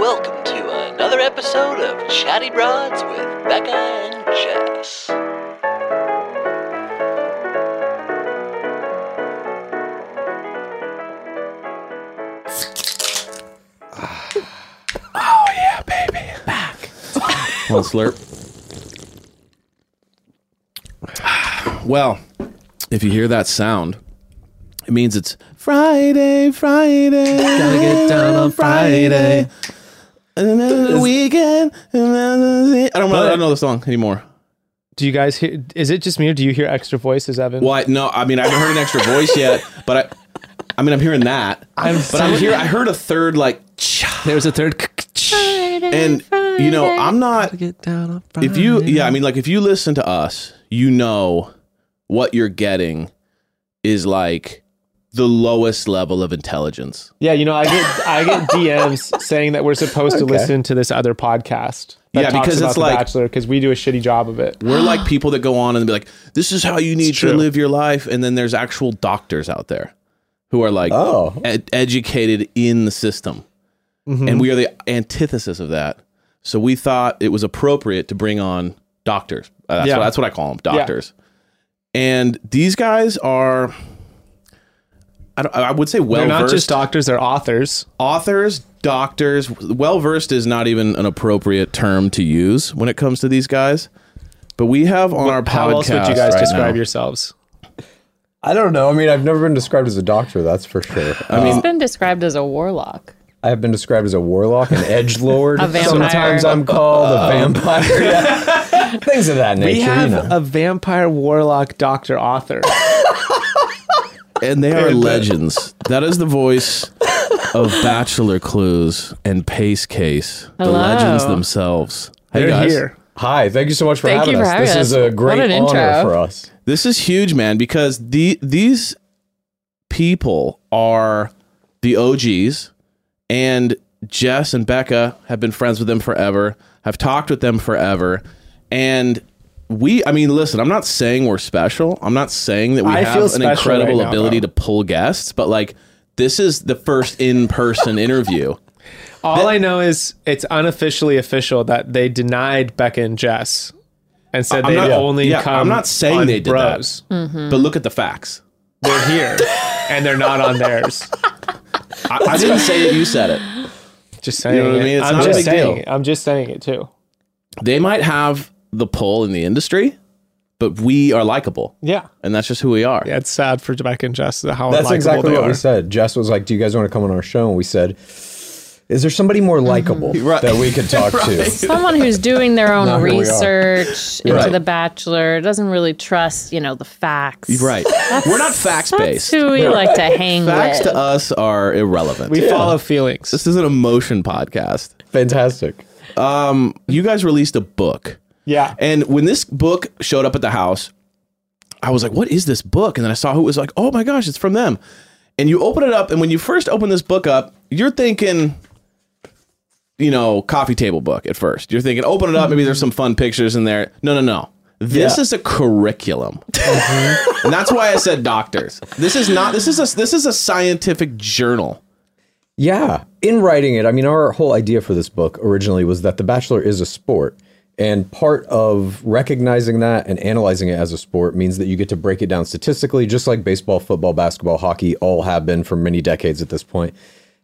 welcome to another episode of Chatty Broads with Becca and Jess. Oh yeah, baby, back. One slurp. Well, if you hear that sound, it means it's Friday, Friday. Gotta get down on Friday. And then the weekend. and then the- I don't know. I don't know the song anymore. Do you guys hear? Is it just me, or do you hear extra voices, Evan? Well, I, no, I mean I haven't heard an extra voice yet, but I, I mean I'm hearing that. I'm but I'm here. I heard a third like, There's a third. and you know I'm not. Get down on If you, yeah, I mean like if you listen to us, you know what you're getting is like the lowest level of intelligence. Yeah, you know, I get I get DMs saying that we're supposed to listen to this other podcast. That Yeah, talks because about it's like- Bachelor because we do a shitty job of it. We're like people that go on and be like, "This is how you need to live your life," and then there's actual doctors out there who are like Oh. ed- educated in the system, and we are the antithesis of that. So we thought it was appropriate to bring on doctors. Uh, that's, Yeah. what, that's what I call them, doctors. And these guys are, I, don't, I would say, well They're not just doctors; they're authors. authors, doctors. Well versed is not even an appropriate term to use when it comes to these guys. But we have on our podcast. How else would you guys right describe now- yourselves? I don't know. I mean, I've never been described as a doctor, that's for sure. I mean, He's been described as a warlock. I have been described as a warlock, an edge lord. Sometimes I'm called a uh, vampire. Yeah. Things of that nature. We have you know. a vampire warlock doctor author. And they are legends. That is the voice of Bachelor Clues and Pace Case, the legends themselves. Hey They're guys, here. Hi, thank you so much for Thank having you for us. having this us. is a great honor intro. for us. this is huge, man, because the these people are the OGs, and Jess and Becca have been friends with them forever. Have talked with them forever, and we. I mean, listen, I'm not saying we're special. I'm not saying that we I have an incredible right now, ability though. to pull guests, but like. This is the first in-person interview. All I know is it's unofficially official that they denied Becca and Jess and said I'm they not- only yeah, come. I'm not saying they did bros. that. But mm-hmm. look at the facts. They're here and they're not on theirs. I, I didn't say it. You said it. Just saying. know what i mean it's I'm not a just big saying. deal. I'm just saying it too. They might have the pull in the industry, but we are likable, Yeah. and that's just who we are. Yeah, it's sad for Becca and Jess how That's exactly they what are. we said. Jess was like, "Do you guys want to come on our show?" And we said, "Is there somebody more likable mm-hmm. Right. that we could talk to?" Someone who's doing their own here we are. research into Right. The Bachelor doesn't really trust, you know, the facts. Right. We're not facts That's based. who we like to hang Facts with. to us are irrelevant. We follow feelings. this is an emotion podcast. Fantastic. Um, you guys released a book. Yeah. And when this book showed up at the house, I was like, what is this book? And then I saw who was like, oh my gosh, it's from them. And you open it up, and when you first open this book up, you're thinking, you know, coffee table book at first. You're thinking, open it up, maybe there's some fun pictures in there. No, no, no. This Yeah. is a curriculum. Mm-hmm. and that's why I said doctors. This is not this is a this is a scientific journal. Yeah. In writing it, I mean, our whole idea for this book originally was that The Bachelor is a sport. And part of recognizing that and analyzing it as a sport means that you get to break it down statistically, just like baseball, football, basketball, hockey all have been for many decades at this point.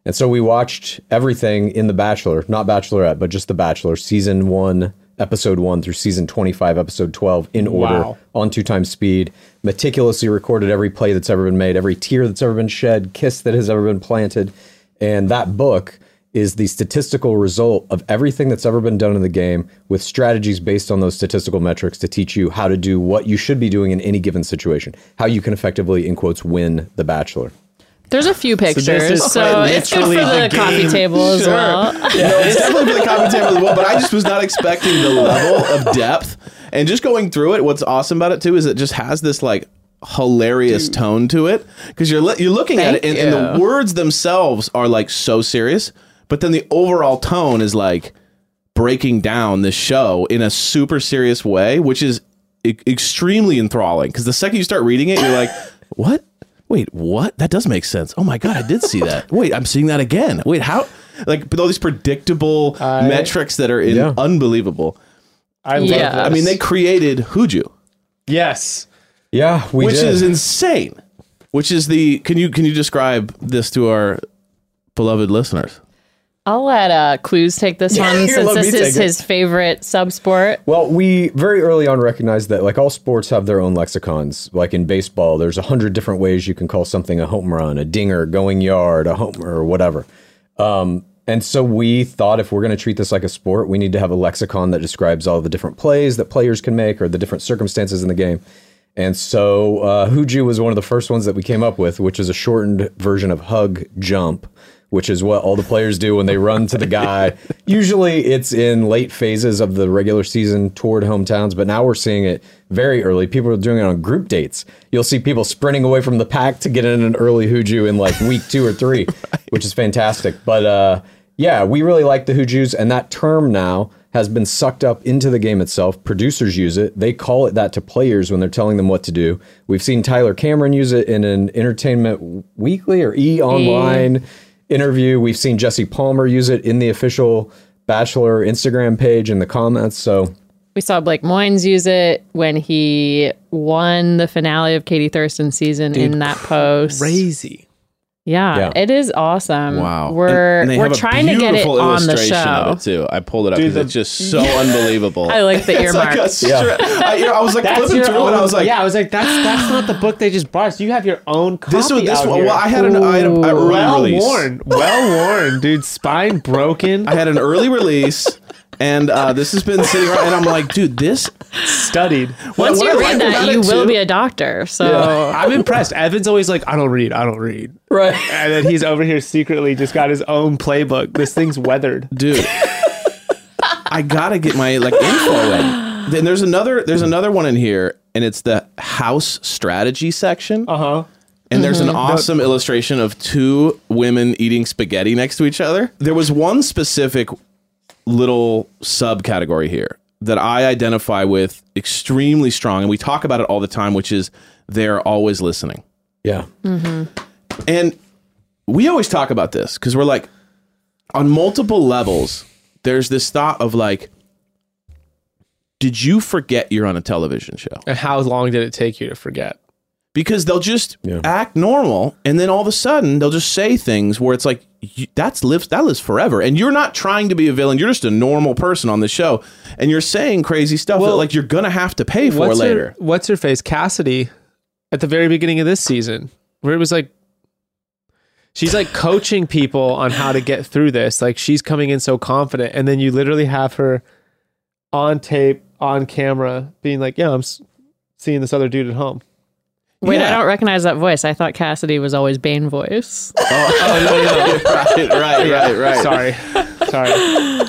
And so we watched everything in The Bachelor, not Bachelorette, but just The Bachelor, season one, episode one through season 25, episode 12 in order Wow. on two times speed. Meticulously recorded every play that's ever been made, every tear that's ever been shed, kiss that has ever been planted. And that book is the statistical result of everything that's ever been done in the game with strategies based on those statistical metrics to teach you how to do what you should be doing in any given situation, how you can effectively, in quotes, win the Bachelor. There's a few pictures, so, is quite it's good for the, the coffee table as Sure. well. No, it's definitely for the coffee table as well. But I just was not expecting the level of depth. And just going through it, what's awesome about it too is it just has this like hilarious tone to it because you're li- you're looking at it and, and the words themselves are like so serious, but then the overall tone is like breaking down this show in a super serious way, which is e- extremely enthralling. Because the second you start reading it, you're like, what? Wait, what? That does make sense. Oh my god, I did see that. Wait, I'm seeing that again. Wait, how? Like, but all these predictable metrics that are in Yeah. unbelievable. I love Yeah. I mean, they created Huju, yes. Yeah, we which did. is insane. Which is the? Can you can you describe this to our beloved listeners? I'll let uh, Clues take this one since this is his favorite sub sport. Well, we very early on recognized that like all sports have their own lexicons. Like in baseball, there's a hundred different ways you can call something a home run, a dinger, going yard, a homer, or whatever. Um, and so we thought if we're going to treat this like a sport, we need to have a lexicon that describes all the different plays that players can make or the different circumstances in the game. And so uh, Huju was one of the first ones that we came up with, which is a shortened version of hug jump, which is what all the players do when they run to the guy. Usually it's in late phases of the regular season toward hometowns, but now we're seeing it very early. People are doing it on group dates. You'll see people sprinting away from the pack to get in an early Huju in like week two or three, which is fantastic. But uh, yeah, we really like the Hujus, and that term now has been sucked up into the game itself. Producers use it. They call it that to players when they're telling them what to do. We've seen Tyler Cameron use it in an Entertainment Weekly or E Online interview. We've seen Jesse Palmer use it in the official Bachelor Instagram page in the comments. So We saw Blake Moynes use it when he won the finale of Katie Thurston's season in that post. Crazy. Yeah, Yeah. it is awesome. Wow, We're And- and we're trying to get it on the illustration show. Of it too. I pulled it up because the- it's just so unbelievable. I like the earmarks. like a earmark. stra- I, you know, I was like flipping through it. and I was like, yeah, I was like, that's that's not the book they just bought. us. You have your own copy this was this out one. here. Well, I had an I had a, a early well release. worn, well worn, dude. Spine broken, I had an early release, and uh, this has been sitting around. And I'm like, dude, this. studied. Once what you I read like that, you will too- be a doctor. So I'm impressed. Evan's always like, I don't read, I don't read, right. and then he's over here secretly just got his own playbook. This thing's weathered. dude i gotta get my like info in then there's another there's another one in here and it's the house strategy section Uh huh. and there's Mm-hmm. an awesome illustration of two women eating spaghetti next to each other there was one specific little subcategory here that i identify with extremely strong and we talk about it all the time which is they're always listening Yeah. And we always talk about this because we're like, on multiple levels, there's this thought of like, did you forget you're on a television show? And how long did it take you to forget? Because they'll just Yeah. act normal, and then all of a sudden they'll just say things where it's like, that's lives that lives forever, and you're not trying to be a villain. You're just a normal person on the show, and you're saying crazy stuff that like you're gonna have to pay for what's later. Her, what's her face? Cassidy at the very beginning of this season, where it was like she's like coaching people on how to get through this. Like she's coming in so confident, and then you literally have her on tape, on camera, being like, "Yeah, I'm seeing this other dude at home." Wait, Yeah. I don't recognize that voice. I thought Cassidy was always Bane voice. Oh, oh no, no. Right, right, right, right. Sorry, sorry.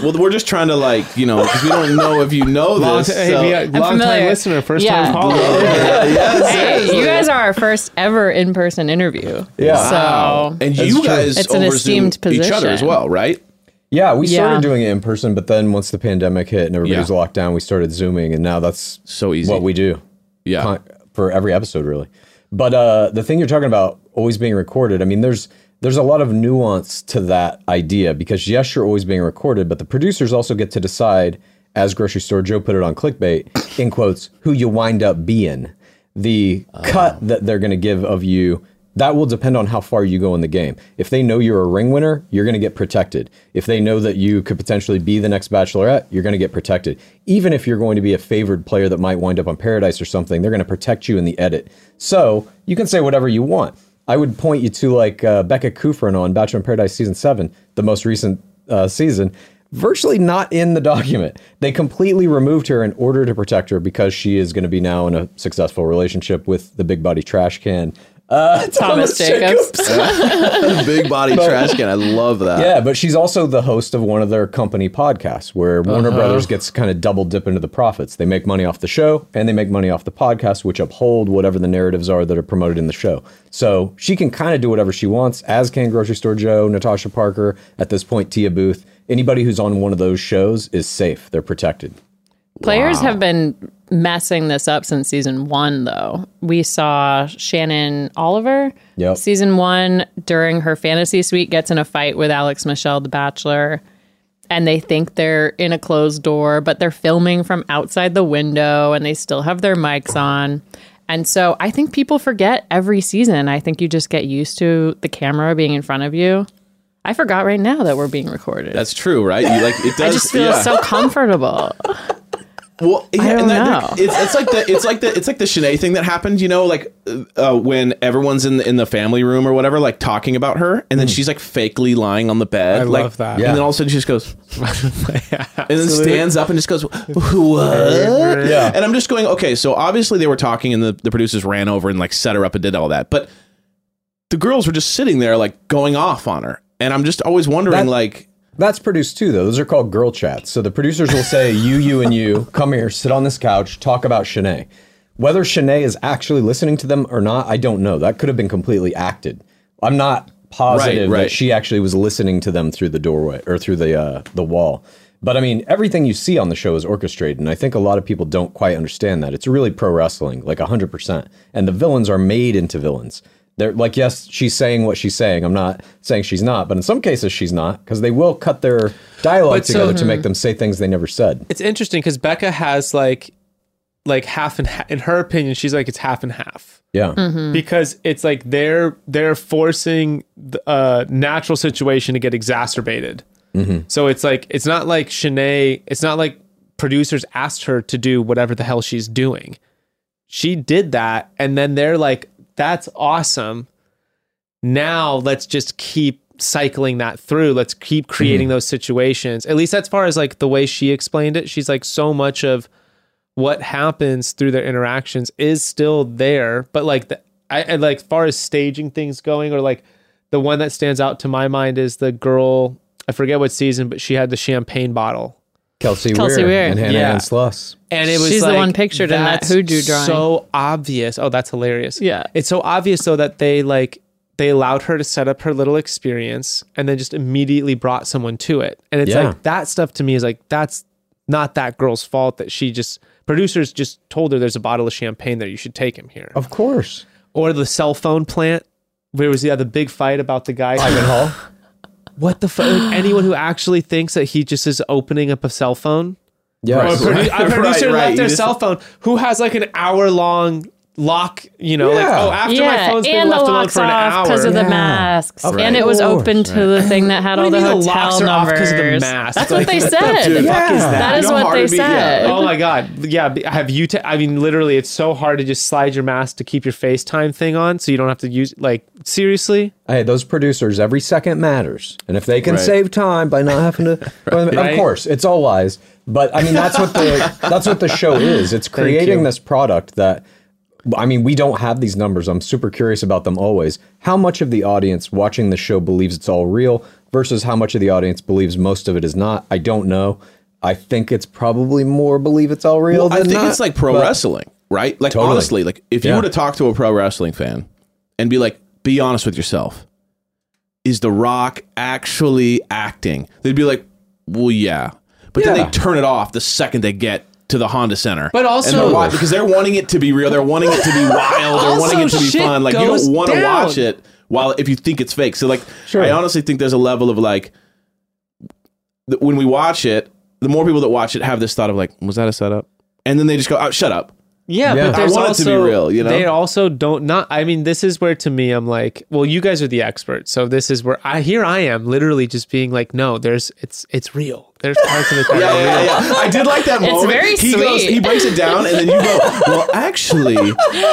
Well, we're just trying to like, you know, because we don't know if you know Long, this. hey, so- be a long time listener, first Yeah. time caller. Yeah, yes, Hey, yes. you guys are our first ever in person interview. Yeah. So And you guys It's an esteemed Zoom each other as well, right? Yeah, we started doing it in person, but then once the pandemic hit and everybody was locked down, we started zooming, and now that's So easy. what we do Yeah. con- for every episode, really. But uh, the thing you're talking about always being recorded, I mean, there's there's a lot of nuance to that idea because yes, you're always being recorded, but the producers also get to decide, as grocery store Joe put it on clickbait, in quotes, who you wind up being. The cut that they're going to give of you that will depend on how far you go in the game. If they know you're a ring winner, you're going to get protected. If they know that you could potentially be the next bachelorette, you're going to get protected. Even if you're going to be a favored player that might wind up on Paradise or something, they're going to protect you in the edit. So you can say whatever you want. I would point you to like uh, Becca Kufrin on Bachelor in Paradise season seven, the most recent uh, season, virtually not in the document. They completely removed her in order to protect her because she is going to be now in a successful relationship with the big body trash can. Uh, Thomas Jacobs. Big body trash can. I love that. Yeah, but she's also the host of one of their company podcasts where Warner Brothers gets kind of double dip into the profits. They make money off the show and they make money off the podcast, which uphold whatever the narratives are that are promoted in the show. So she can kind of do whatever she wants, as can Grocery Store Joe, Natasha Parker, at this point, Tia Booth. Anybody who's on one of those shows is safe. They're protected. Players have been messing this up since season one, though. We saw Shannon Oliver, Yep. season one, during her fantasy suite, gets in a fight with Alex Michel, the Bachelor, and they think they're in a closed door, but they're filming from outside the window and they still have their mics on. And so I think people forget every season. I think you just get used to the camera being in front of you. I forgot right now that we're being recorded. That's true, right? You like it does. I just feel yeah. so comfortable. Well, yeah, don't and that, know. It's, it's like the it's like the it's like the Shanae thing that happened. You know, like uh, when everyone's in the, in the family room or whatever, like talking about her, and then she's like fakely lying on the bed. I like, love that. Yeah. And then all of a sudden she just goes, and then stands up and just goes, "What?" Yeah. And I'm just going, okay. So obviously they were talking, and the, the producers ran over and like set her up and did all that, but the girls were just sitting there like going off on her, and I'm just always wondering, That- like, That's produced too, though. Those are called girl chats. So the producers will say, you, you, and you, come here, sit on this couch, talk about Shanae. Whether Shanae is actually listening to them or not, I don't know. That could have been completely acted. I'm not positive Right, right. that she actually was listening to them through the doorway or through the uh, the wall. But I mean, everything you see on the show is orchestrated, and I think a lot of people don't quite understand that. It's really pro wrestling, like 100%. And the villains are made into villains. They're like, yes, she's saying what she's saying. I'm not saying she's not, but in some cases she's not, because they will cut their dialogue But so- together to make them say things they never said. It's interesting because Becca has like like half and ha- in her opinion, she's like it's half and half Yeah. because it's like they're they're forcing the uh, natural situation to get exacerbated. So it's like it's not like Shanae. It's not like producers asked her to do whatever the hell she's doing. She did that, and then they're like, "That's awesome." Now let's just keep cycling that through. Let's keep mm-hmm. creating those situations. At least as far as like the way she explained it, she's like so much of what happens through their interactions is still there, but like the I, I like far as staging things going, or like the one that stands out to my mind is the girl. I forget what season, but she had the champagne bottle, Kelsey, Kelsey Weir, Weir. and Hannah Yeah. Ann Sluss. and it was She's the like, one pictured in that that's Huju drawing. So obvious. Oh, that's hilarious. Yeah. it's so obvious though that they like they allowed her to set up her little experience and then just immediately brought someone to it. And it's Yeah. like that stuff to me is like that's not that girl's fault that she just producers just told her there's a bottle of champagne there you should take him here. Of course. Or the cell phone plant where was yeah the big fight about the guy Ivan Hall. what the fuck like, anyone who actually thinks that he just is opening up a cell phone Yeah. or a, produ- Right, a producer right, right. left You their just- cell phone who has like an hour long lock, you know, like oh after my yeah, phone's been and the left alone for an off hour. because of the Yeah. masks, Of and it was open to the thing that had all What the do you mean the hotel locks are off numbers. 'cause of the masks? That's Like, what they what the said. Dude, Yeah. fuck is that? That You know what they it'd be- yeah. said. Oh my god! Yeah, have you? ta- I mean, literally, it's so hard to just slide your mask to keep your FaceTime thing on, so you don't have to use. Like, seriously, Hey, those producers, every second matters. And if they can Right. save time by not having to, well, Right. of course, it's all lies. But I mean, that's what the that's what the show is. It's creating this product that, I mean, we don't have these numbers. I'm super curious about them always. How much of the audience watching the show believes it's all real versus how much of the audience believes most of it is not? I don't know. I think it's probably more believe it's all real. Well, I think not, it's like pro wrestling, right? Like Totally. honestly, like if you Yeah. were to talk to a pro wrestling fan and be like, "Be honest with yourself," is The Rock actually acting? They'd be like, "Well, yeah," but then they turn it off the second they get to the Honda Center. But also- And they're because they're wanting it to be real, they're wanting it to be wild, they're wanting it to be fun. Like you don't want to watch it while if you think it's fake. So like, Sure. I honestly think there's a level of like th- when we watch it, the more people that watch it have this thought of like, was that a setup? And then they just go, oh, shut up. yeah, Yeah. but I there's want it also to be real, you know? they also don't not. I mean, this is where to me, I'm like, well, you guys are the experts, so this is where I here I am, literally just being like, no, there's it's it's real. There's parts of it that Yeah, are yeah, real. yeah. I did like that moment. very he goes, sweet. he breaks it down, and then you go, well, actually,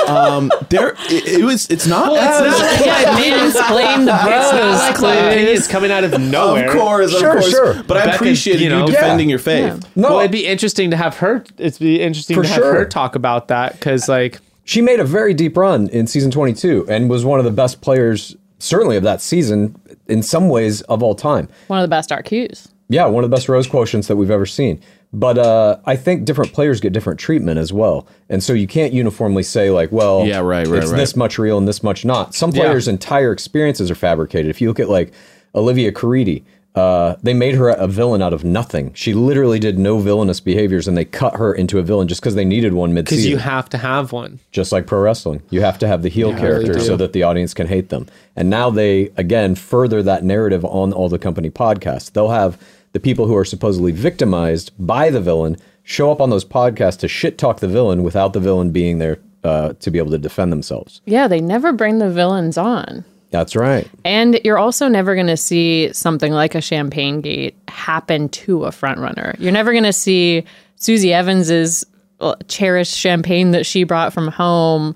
um, there it, it was. It's not. Well, it's as- not- Yeah, Blame the bros, like my opinions coming out of nowhere. Of course, of Sure, course. sure. But I Becca, appreciate you you, know- defending Yeah. your faith. No, Well, it'd be interesting to have her. It'd be interesting For to have sure. her talk about that because, like, she made a very deep run in season 22 and was one of the best players, certainly of that season, in some ways of all time. One of the best RQs. Yeah, one of the best rose quotients that we've ever seen. But uh, I think different players get different treatment as well, and so you can't uniformly say like, well, Yeah, right, right, it's right. this much real and this much not. Some Yeah. players' entire experiences are fabricated. If you look at like Olivia Caridi, uh, they made her a villain out of nothing. She literally did no villainous behaviors, and they cut her into a villain just because they needed one mid-season. Because you have to have one. just like pro wrestling. You have to have the heel really character do. so that the audience can hate them. And now they again further that narrative on all the company podcasts. They'll have the people who are supposedly victimized by the villain show up on those podcasts to shit talk the villain without the villain being there uh, to be able to defend themselves. Yeah, they never bring the villains on. That's right. And you're also never going to see something like a champagne gate happen to a front runner. You're never going to see Susie Evans's uh, cherished champagne that she brought from home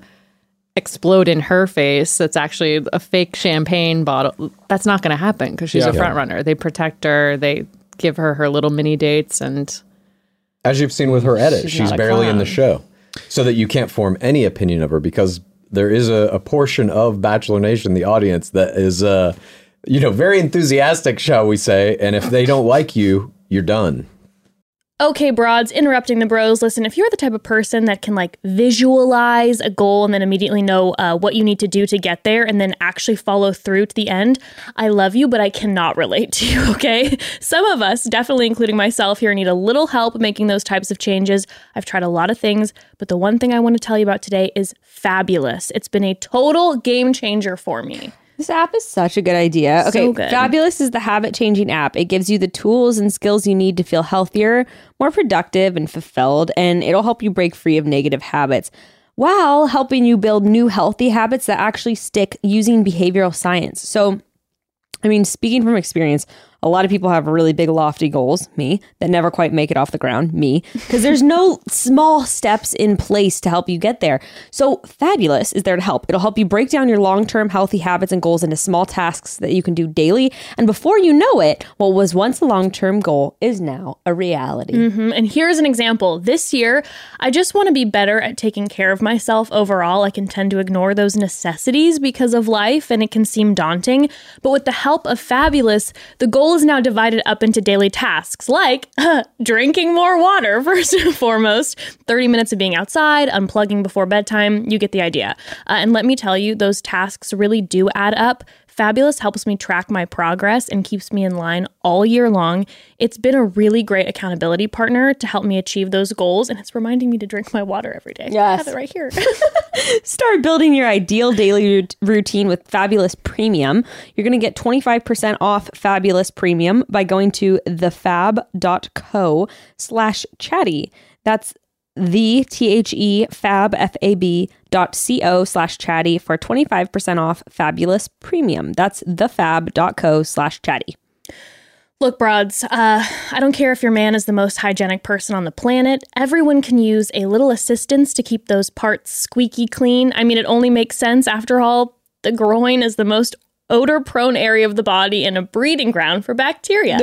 explode in her face. That's actually a fake champagne bottle. That's not going to happen because she's Yeah. a front runner. They protect her. They give her her little mini dates and As you've seen with her edit, She's she's, barely in the show. So that you can't form any opinion of her because there is a, a portion of Bachelor Nation, the audience, that is, uh, you know, very enthusiastic, shall we say. And if they don't like you, you're done. Okay, broads, interrupting the bros. Listen, if you're the type of person that can like visualize a goal and then immediately know uh, what you need to do to get there and then actually follow through to the end, I love you, but I cannot relate to you, okay? Some of us, definitely including myself here, need a little help making those types of changes. I've tried a lot of things, but the one thing I want to tell you about today is fabulous. It's been a total game changer for me. This app is such a good idea. Okay, So good. Fabulous is the habit changing app. It gives you the tools and skills you need to feel healthier, more productive, and fulfilled, and it'll help you break free of negative habits while helping you build new healthy habits that actually stick using behavioral science. So, I mean, speaking from experience, a lot of people have really big, lofty goals, me, that never quite make it off the ground, me, because there's no small steps in place to help you get there. So, Fabulous is there to help. It'll help you break down your long term healthy habits and goals into small tasks that you can do daily. And before you know it, what was once a long term goal is now a reality. Mhm. And here's an example. This year, I just want to be better at taking care of myself overall. I can tend to ignore those necessities because of life and it can seem daunting. But with the help of Fabulous, the goal is now divided up into daily tasks like drinking more water, first and foremost, 30 minutes of being outside, unplugging before bedtime. You get the idea. Uh, and let me tell you, those tasks really do add up. Fabulous helps me track my progress and keeps me in line all year long. It's been a really great accountability partner to help me achieve those goals, and it's reminding me to drink my water every day. I Yes. have it right here. Start building your ideal daily routine with Fabulous Premium. You're going to get 25% off Fabulous Premium by going to thefab.co slash chatty. That's the T-H-E fab, F-A-B dot C-O slash chatty for 25% off Fabulous Premium. That's thefab.co slash chatty. Look, broads, uh, I don't care if your man is the most hygienic person on the planet. Everyone can use a little assistance to keep those parts squeaky clean. I mean, it only makes sense. After all, the groin is the most odor prone area of the body and a breeding ground for bacteria.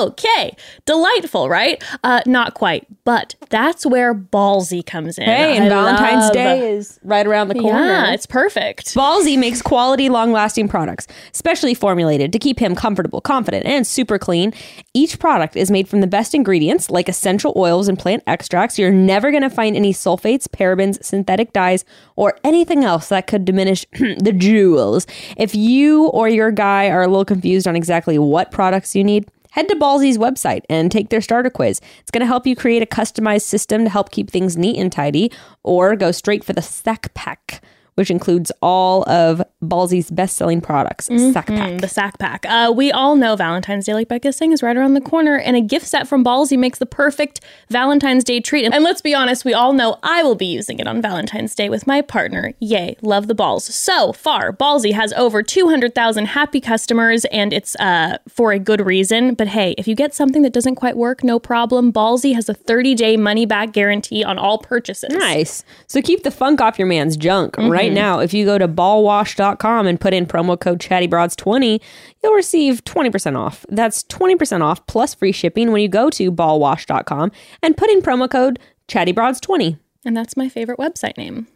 Okay, delightful, right? Uh, not quite, but that's where ballsy comes in. Hey, and I Valentine's love- Day is right around the corner. Yeah, it's perfect. Ballsy makes quality, long lasting products, specially formulated to keep him comfortable, confident, and super clean. Each product is made from the best ingredients, like essential oils and plant extracts. You're never going to find any sulfates, parabens, synthetic dyes, or anything else that could diminish the jewels. If you or your guy are a little confused on exactly what products you need, Head to Ballsy's website and take their starter quiz. It's going to help you create a customized system to help keep things neat and tidy, or go straight for the Sack Pack, which includes all of Ballsy's best selling products. Sack Pack. The sack pack. Uh, we all know Valentine's Day, like Becca's saying, is right around the corner, and a gift set from Ballsy makes the perfect Valentine's Day treat. And let's be honest, we all know I will be using it on Valentine's Day with my partner. Yay, love the balls. So far, Ballsy has over 200,000 happy customers, and it's uh, for a good reason. But hey, if you get something that doesn't quite work, no problem. Ballsy has a 30 day money back guarantee on all purchases. Nice. So keep the funk off your man's junk right right mm-hmm. now. If you go to ballwash.com and put in promo code chattybroads20, you'll receive 20% off. That's 20% off plus free shipping when you go to ballwash.com and put in promo code chattybroads20. And that's my favorite website name.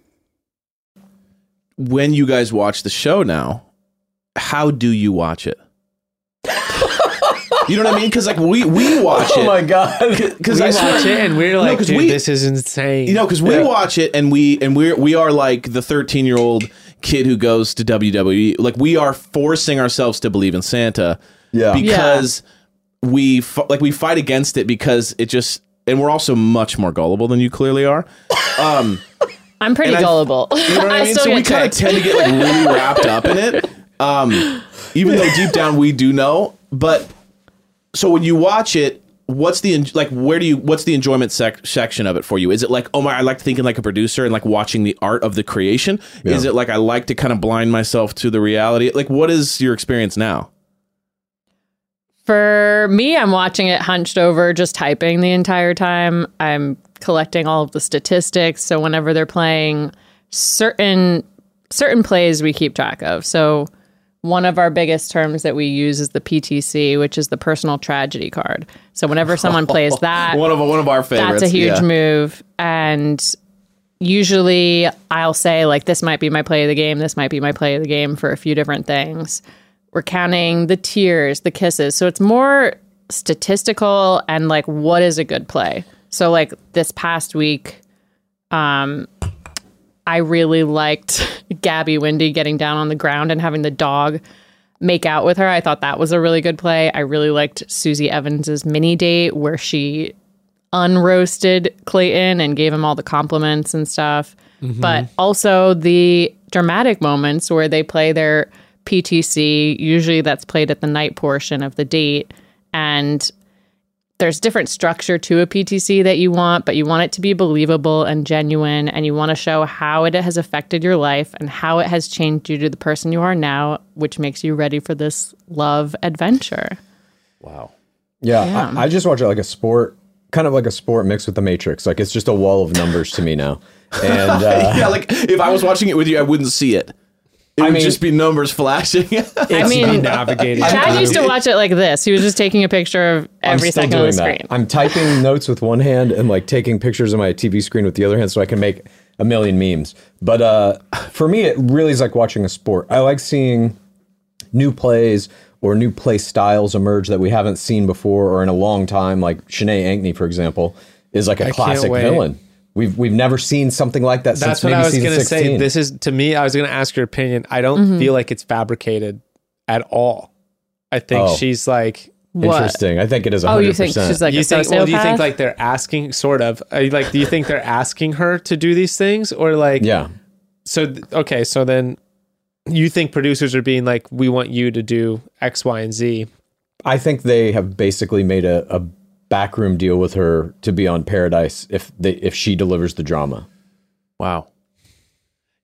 When you guys watch the show now, how do you watch it? You know what I mean? Because like we we watch it. Oh my god. Because we I swear- watch it and we're No, dude, we- this is insane. You know, because we watch it and we and we we are like the thirteen year old kid who goes to WWE. Like we are forcing ourselves to believe in Santa. Yeah. Because we like we fight against it because it just and we're also much more gullible than you clearly are. Um, I'm pretty And I- gullible. you know what I mean? So we kind of tend to get like really wrapped up in it. Um, even though deep down we do know, but so when you watch it, what's the en- like? Where do you? What's the enjoyment sec- section of it for you? Is it like, oh my, I like thinking like a producer and like watching the art of the creation? Is it like I like to kind of blind myself to the reality? Like, what is your experience now? For me, I'm watching it hunched over, just typing the entire time. I'm collecting all of the statistics. So whenever they're playing certain certain plays, we keep track of. So one of our biggest terms that we use is the PTC, which is the personal tragedy card. So whenever someone plays that, one of one of our favorites. that's a huge yeah. move. And usually I'll say, like, this might be my play of the game. This might be my play of the game for a few different things. We're counting the tears, the kisses. So it's more statistical and like, what is a good play? So, like, this past week, um, I really liked Gabby Windey getting down on the ground and having the dog make out with her. I thought that was a really good play. I really liked Susie Evans's mini date where she unroasted Clayton and gave him all the compliments and stuff. But mm-hmm. also the dramatic moments where they play their PTC. Usually that's played at the night portion of the date. And there's different structure to a PTC that you want, but you want it to be believable and genuine. And you want to show how it has affected your life and how it has changed you to the person you are now, which makes you ready for this love adventure. Wow. Yeah, I, I just watch it like a sport, kind of like a sport mixed with the Matrix. Like it's just a wall of numbers to me now. And uh, yeah, like if I was watching it with you, I wouldn't see it. It I would mean- just be numbers flashing. I mean, navigating. Chad used to watch it like this. He was just taking a picture of I'm every still second on the that. screen. I'm typing notes with one hand and like taking pictures of my TV screen with the other hand so I can make a million memes. But uh, for me, it really is like watching a sport. I like seeing new plays or new play styles emerge that we haven't seen before or in a long time. Like Shanae Ankney, for example, is like a classic villain. We've we've never seen something like that That's since what maybe I was season gonna 16. say. This is to me. I was gonna ask your opinion. I don't mm-hmm. feel like it's fabricated at all. I think Oh. she's like. What? Interesting. I think it is 100%. Oh, you think she's like you a think? Well, do you think like they're asking? Sort of. Are you, like, do you think they're asking her to do these things, or like? yeah. So okay. So then, you think producers are being like, we want you to do X, Y, and Z. I think they have basically made a, a backroom deal with her to be on Paradise if they if she delivers the drama. Wow.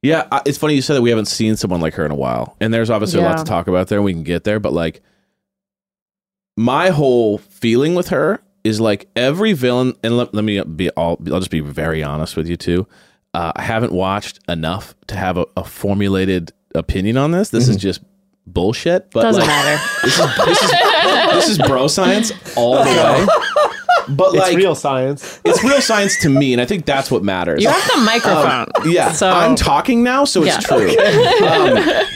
Yeah, I- it's funny you said that we haven't seen someone like her in a while, and there's obviously a lot Yeah. to talk about there. and We can get there, but like, my whole feeling with her is like every villain, and let, let me be all. I'll just be very honest with you too. Uh, I haven't watched enough to have a, a formulated opinion on this. This is just bullshit. But Doesn't like, matter. This is this is this is bro science all the way. But It's like, real science. it's real science to me, and I think that's what matters. You have the microphone. Yeah, So- I'm talking now, so it's Yeah. true. Um,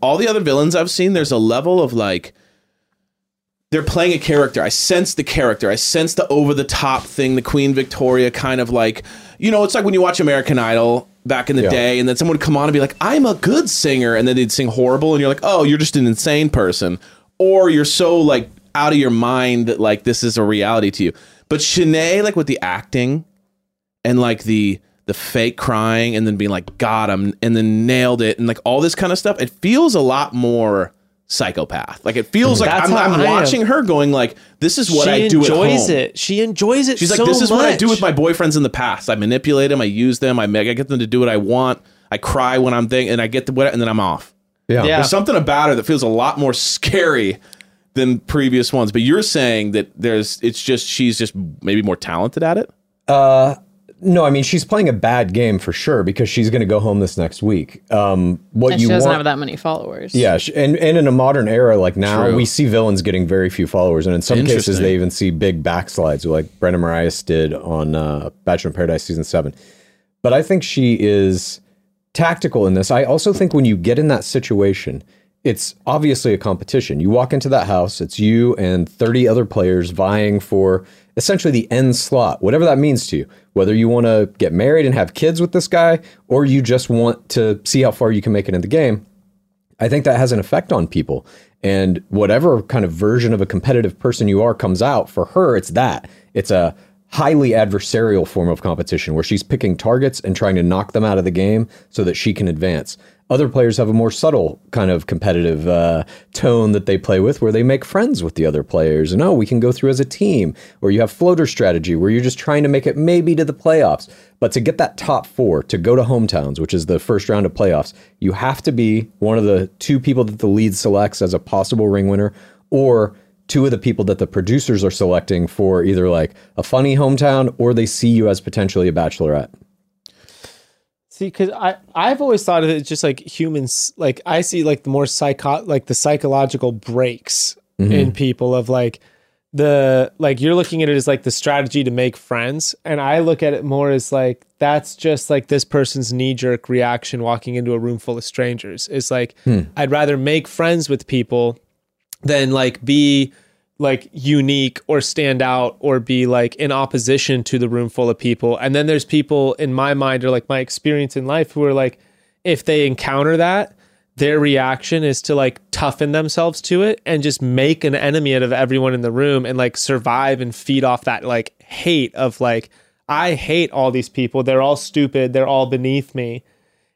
all the other villains I've seen, there's a level of like they're playing a character. I sense the character. I sense the over the top thing, the Queen Victoria kind of like, you know, it's like when you watch American Idol back in the Yeah. day, and then someone would come on and be like, "I'm a good singer," and then they'd sing horrible, and you're like, "Oh, you're just an insane person," or you're so like out of your mind that like this is a reality to you. But Shanae, like with the acting and like the the fake crying and then being like got him and then nailed it and like all this kind of stuff it feels a lot more psychopath. Like it feels like i'm, I'm watching her going like this is what she i do She enjoys at home. it. She enjoys it. she's like this is what i do with my boyfriends in the past. I manipulate them. I use them. I make i get them to do what i want. I cry when i'm thinking and i get the what and then i'm off. Yeah. Yeah. there's something about her that feels a lot more scary than previous ones. But you're saying that there's it's just she's just maybe more talented at it uh, No, I mean she's playing a bad game for sure because she's going to go home this next week. Um, what And you she doesn't want, have that many followers. yeah, sh- and and in a modern era like now, True. we see villains getting very few followers, and in some cases they even see big backslides, like Brendan Morais did on uh, Bachelor in Paradise season seven. But I think she is tactical in this. I also think when you get in that situation, it's obviously a competition. You walk into that house, it's you and 30 other players vying for essentially the end slot, whatever that means to you. Whether you want to get married and have kids with this guy, or you just want to see how far you can make it in the game. I think that has an effect on people. And whatever kind of version of a competitive person you are comes out, for her, it's that. It's a highly adversarial form of competition where she's picking targets and trying to knock them out of the game so that she can advance. Other players have a more subtle kind of competitive uh, tone that they play with where they make friends with the other players and, oh, we can go through as a team. Or you have floater strategy where you're just trying to make it maybe to the playoffs. But to get that top four, to go to hometowns, which is the first round of playoffs, you have to be one of the two people that the lead selects as a possible ring winner or two of the people that the producers are selecting for either like a funny hometown or they see you as potentially a bachelorette. See, because I I've always thought of it just like humans. Like I see like the more psycho like the psychological breaks mm-hmm. in people of like the like you're looking at it as like the strategy to make friends, and I look at it more as like that's just like this person's knee jerk reaction walking into a room full of strangers. Is like hmm. I'd rather make friends with people than like be like unique or stand out or be like in opposition to the room full of people. And then there's people in my mind or like my experience in life who are like, if they encounter that, their reaction is to like toughen themselves to it and just make an enemy out of everyone in the room and like survive and feed off that like hate of like, I hate all these people. They're all stupid. They're all beneath me.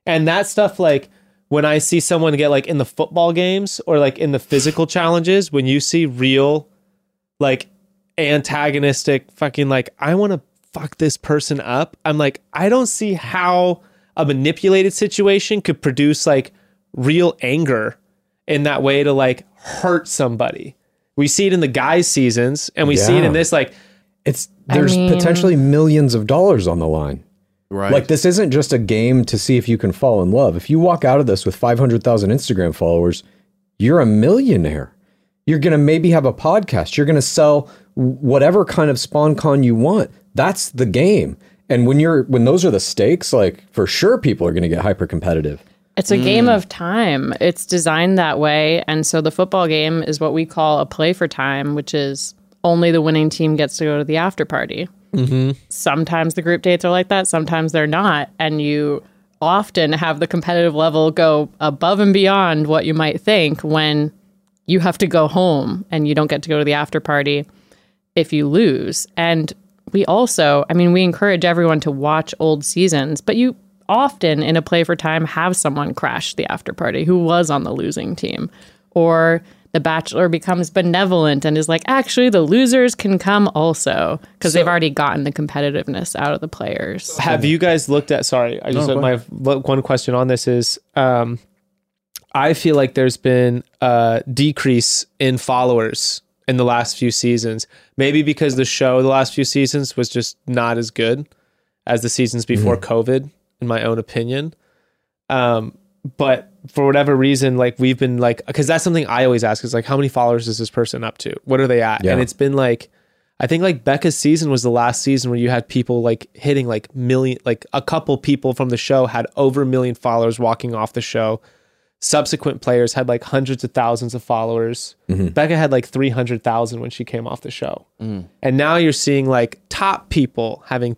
And that stuff, like when I see someone get like in the football games or like in the physical challenges, when you see real, like antagonistic, fucking like, I want to fuck this person up, I'm like, I don't see how a manipulated situation could produce like real anger in that way to like hurt somebody. We see it in the guys' seasons and we see it in this like It's there's mean- potentially millions of dollars on the line. Right. Like this isn't just a game to see if you can fall in love. If you walk out of this with 500,000 Instagram followers, you're a millionaire. You're going to maybe have a podcast. You're going to sell whatever kind of sponcon you want. That's the game. And when you're when those are the stakes, like for sure people are going to get hyper competitive. It's a game mm. of time. It's designed that way. And so the football game is what we call a play for time, which is only the winning team gets to go to the after party. Mm-hmm. Sometimes the group dates are like that, sometimes they're not. And you often have the competitive level go above and beyond what you might think when you have to go home and you don't get to go to the after party if you lose. And we also, I mean, we encourage everyone to watch old seasons, but you often in a play for time have someone crash the after party who was on the losing team. Or the bachelor becomes benevolent and is like, actually, the losers can come also because they've already gotten the competitiveness out of the players. Have you guys looked at? Sorry, I just go my one question on this is, um, I feel like there's been a decrease in followers in the last few seasons. Maybe because the show the last few seasons was just not as good as the seasons before COVID, in my own opinion. Um, but for whatever reason, like we've been like, because that's something I always ask is like, how many followers is this person up to? What are they at? Yeah. And it's been like, I think like Becca's season was the last season where you had people like hitting like million, like a couple people from the show had over a million followers walking off the show. Subsequent players had like hundreds of thousands of followers. Mm-hmm. Becca had like 300,000 when she came off the show. Mm. And now you're seeing like top people having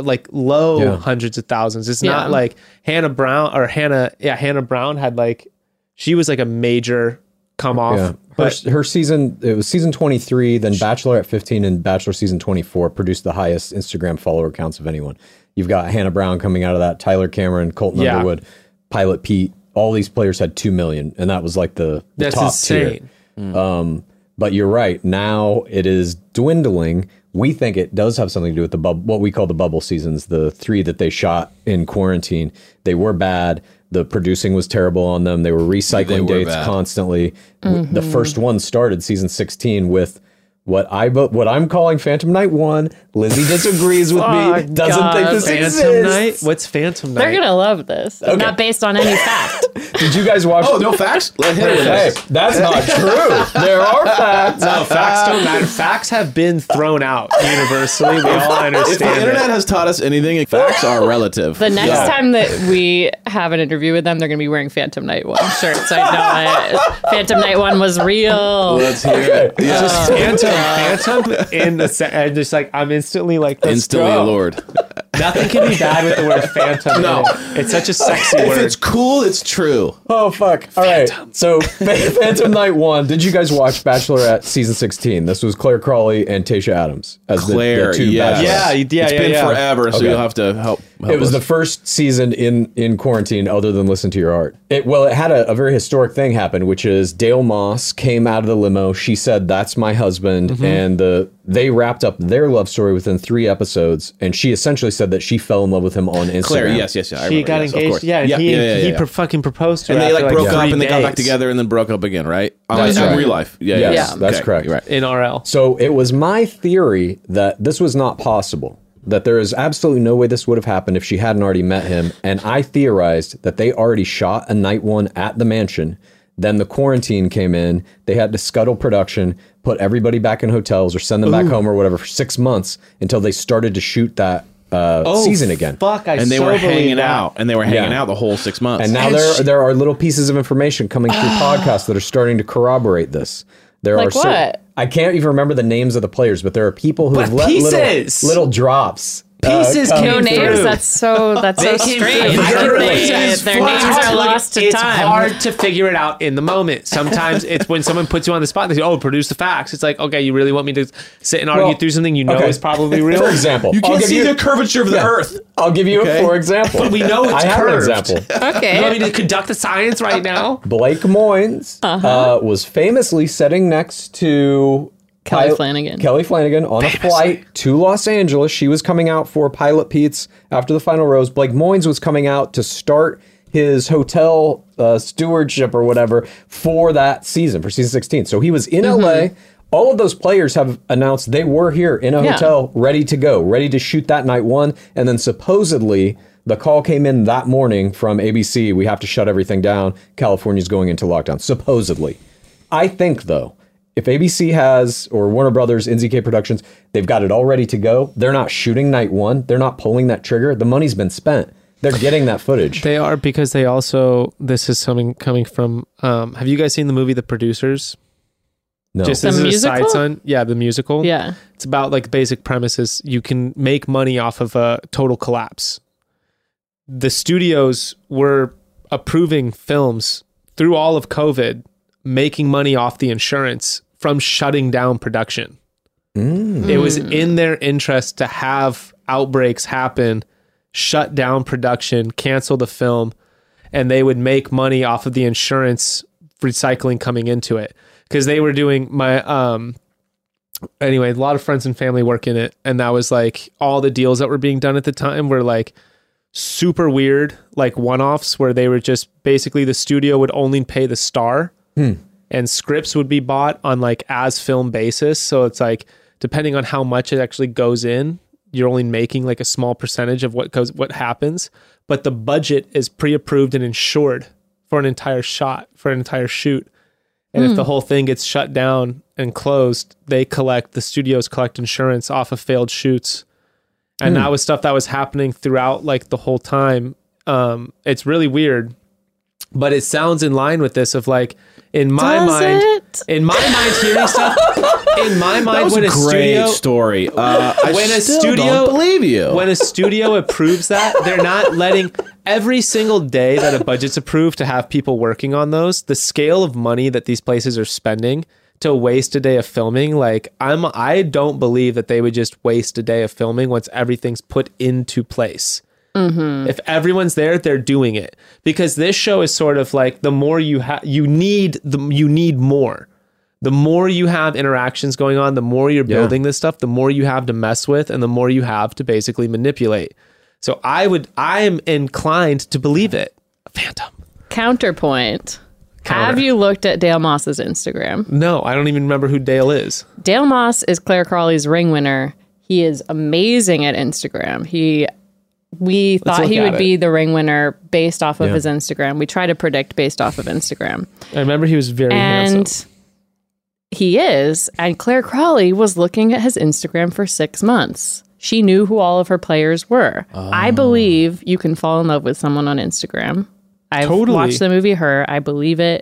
like low Yeah. hundreds of thousands. It's Yeah. not like Hannah Brown or Hannah, yeah, Hannah Brown had like, she was like a major come off. Yeah. Her, But her season, it was season 23, then Bachelorette 15 and Bachelor season 24 produced the highest Instagram follower counts of anyone. You've got Hannah Brown coming out of that, Tyler Cameron, Colton Yeah. Underwood, Pilot Pete. All these players had 2 million, and that was like the, the that's top insane. tier. Um, but you're right. Now it is dwindling. We think it does have something to do with the bub- what we call the bubble seasons, the three that they shot in quarantine. They were bad. The producing was terrible on them. They were recycling They were dates bad. constantly. W- The mm-hmm. first one started season 16 with What I vo- what I'm calling Phantom Night One. Lizzie disagrees with Oh, me. Doesn't God. think this Phantom exists. Night? What's Phantom Night? They're gonna love this. It's Not based on any fact. Did you guys watch? Oh, no facts? Let hit it with Hey, that's not true. There are facts. No, facts don't matter. Facts have been thrown out universally. We all understand. If understand. the internet it. has taught us anything, facts are relative. The next Yeah. time that we have an interview with them, they're gonna be wearing Phantom Night One shirts. I know it. Phantom Night One was real. Let's hear it. Yeah. Just phantom, Uh, phantom in the se- and just like I'm instantly like let's Instantly go. allured. Nothing can be bad with the word phantom. No. it. it's such a sexy If word. it's cool, it's true. Oh fuck! All right, so Phantom Night One. Did you guys watch Bachelorette season sixteen? This was Clare Crawley and Tayshia Adams as Clare, the, two yes. bachelorettes. Yeah, yeah, It's yeah, been yeah. forever, so Okay. you'll have to help. Help It was us. the first season in in quarantine, other than Listen to Your Heart. It well, it had a, a very historic thing happen, which is Dale Moss came out of the limo. She said, "That's my husband," Mm-hmm. and the they wrapped up their love story within three episodes. And she essentially said that she fell in love with him on Instagram. Clare. Yes, yes, yes. I She remember, got yes, engaged. Yeah, and yeah, he yeah, yeah, he yeah. pro- fucking proposed to her. and her they like after, broke up three and they got back together and then broke up again, right? On That's in right. real life. Yeah, Yes, yeah. that's Okay, correct. right. in RL. So it was my theory that this was not possible. That there is absolutely no way this would have happened if she hadn't already met him. And I theorized that they already shot a night one at the mansion. Then the quarantine came in. They had to scuttle production, put everybody back in hotels or send them back home or whatever for six months until they started to shoot that uh, season again. Fuck, I And they so were hanging that. out, and they were hanging Yeah. out the whole six months. And now there there are little pieces of information coming through podcasts that are starting to corroborate this. There Like are certain- I can't even remember the names of the players, but there are people who But have let little, little drops. Uh, Pieces come came No names. through. That's so. That's so They came through. strange. I can They- relate. their It's names hard are to- lost to it's time. hard to figure it out in the moment. Sometimes it's when someone puts you on the spot. They say, "Oh, produce the facts." It's like, okay, you really want me to sit and argue Well, through something you know okay. is probably real? For example, you can't see you, the curvature of the Yeah. Earth. I'll give you Okay. a for example. But we know it's I have an example. You want me to conduct the science right now? Blake Moynes Uh-huh. uh, was famously sitting next to Kelly Pil- Flanagan. Kelly Flanagan on a flight to Los Angeles. She was coming out for Pilot Pete's after the final rose. Blake Moynes was coming out to start his hotel uh, stewardship or whatever for that season, for season 16. So he was in LA. All of those players have announced they were here in a Yeah. hotel, ready to go, ready to shoot that night one. And then supposedly the call came in that morning from ABC. We have to shut everything down. California's going into lockdown. Supposedly. I think though, if ABC has or Warner Brothers, NZK Productions, they've got it all ready to go. They're not shooting night one. They're not pulling that trigger. The money's been spent. They're getting that footage. They are because they also. This is something coming from. Um, have you guys seen the movie The Producers? no. Just The as a musical? side son, yeah, the musical. Yeah. It's about like basic premises. You can make money off of a total collapse. The studios were approving films through all of COVID, making money off the insurance from shutting down production. It was in their interest to have outbreaks happen, shut down production, cancel the film, and they would make money off of the insurance recycling coming into it. Because they were doing my um anyway, a lot of friends and family work in it, and that was like all the deals that were being done at the time were like super weird, like one offs where they were just basically the studio would only pay the star and scripts would be bought on like as film basis. So it's like depending on how much it actually goes in, you're only making like a small percentage of what goes what happens, but the budget is pre-approved and insured for an entire shot, for an entire shoot. And if the whole thing gets shut down and closed, they collect the studios collect insurance off of failed shoots. And that was stuff that was happening throughout like the whole time. Um, it's really weird, but it sounds in line with this of like in my Does mind, it? in my mind, hearing stuff in my That mind was when a a great studio story. Uh, when a still studio don't believe you. when a studio approves that they're not letting every single day that a budget's approved to have people working on those the scale of money that these places are spending to waste a day of filming like i'm i don't believe that they would just waste a day of filming once everything's put into place Mm-hmm. if everyone's there they're doing it because this show is sort of like the more you have you need the you need more the more you have interactions going on the more you're Yeah. building this stuff the more you have to mess with and the more you have to basically manipulate so i would i am inclined to believe it phantom Counterpoint. counter. Have you looked at Dale Moss's Instagram? No, I don't even remember who Dale is. Dale Moss is Clare Crawley's ring winner. He is amazing at Instagram. He we thought he would it. be the ring winner based off of his Instagram. We try to predict based off of Instagram. I remember he was very handsome. He is. And Clare Crawley was looking at his Instagram for six months. She knew who all of her players were. I oh. believe you can fall in love with someone on Instagram. I've Totally. watched the movie Her. I believe it.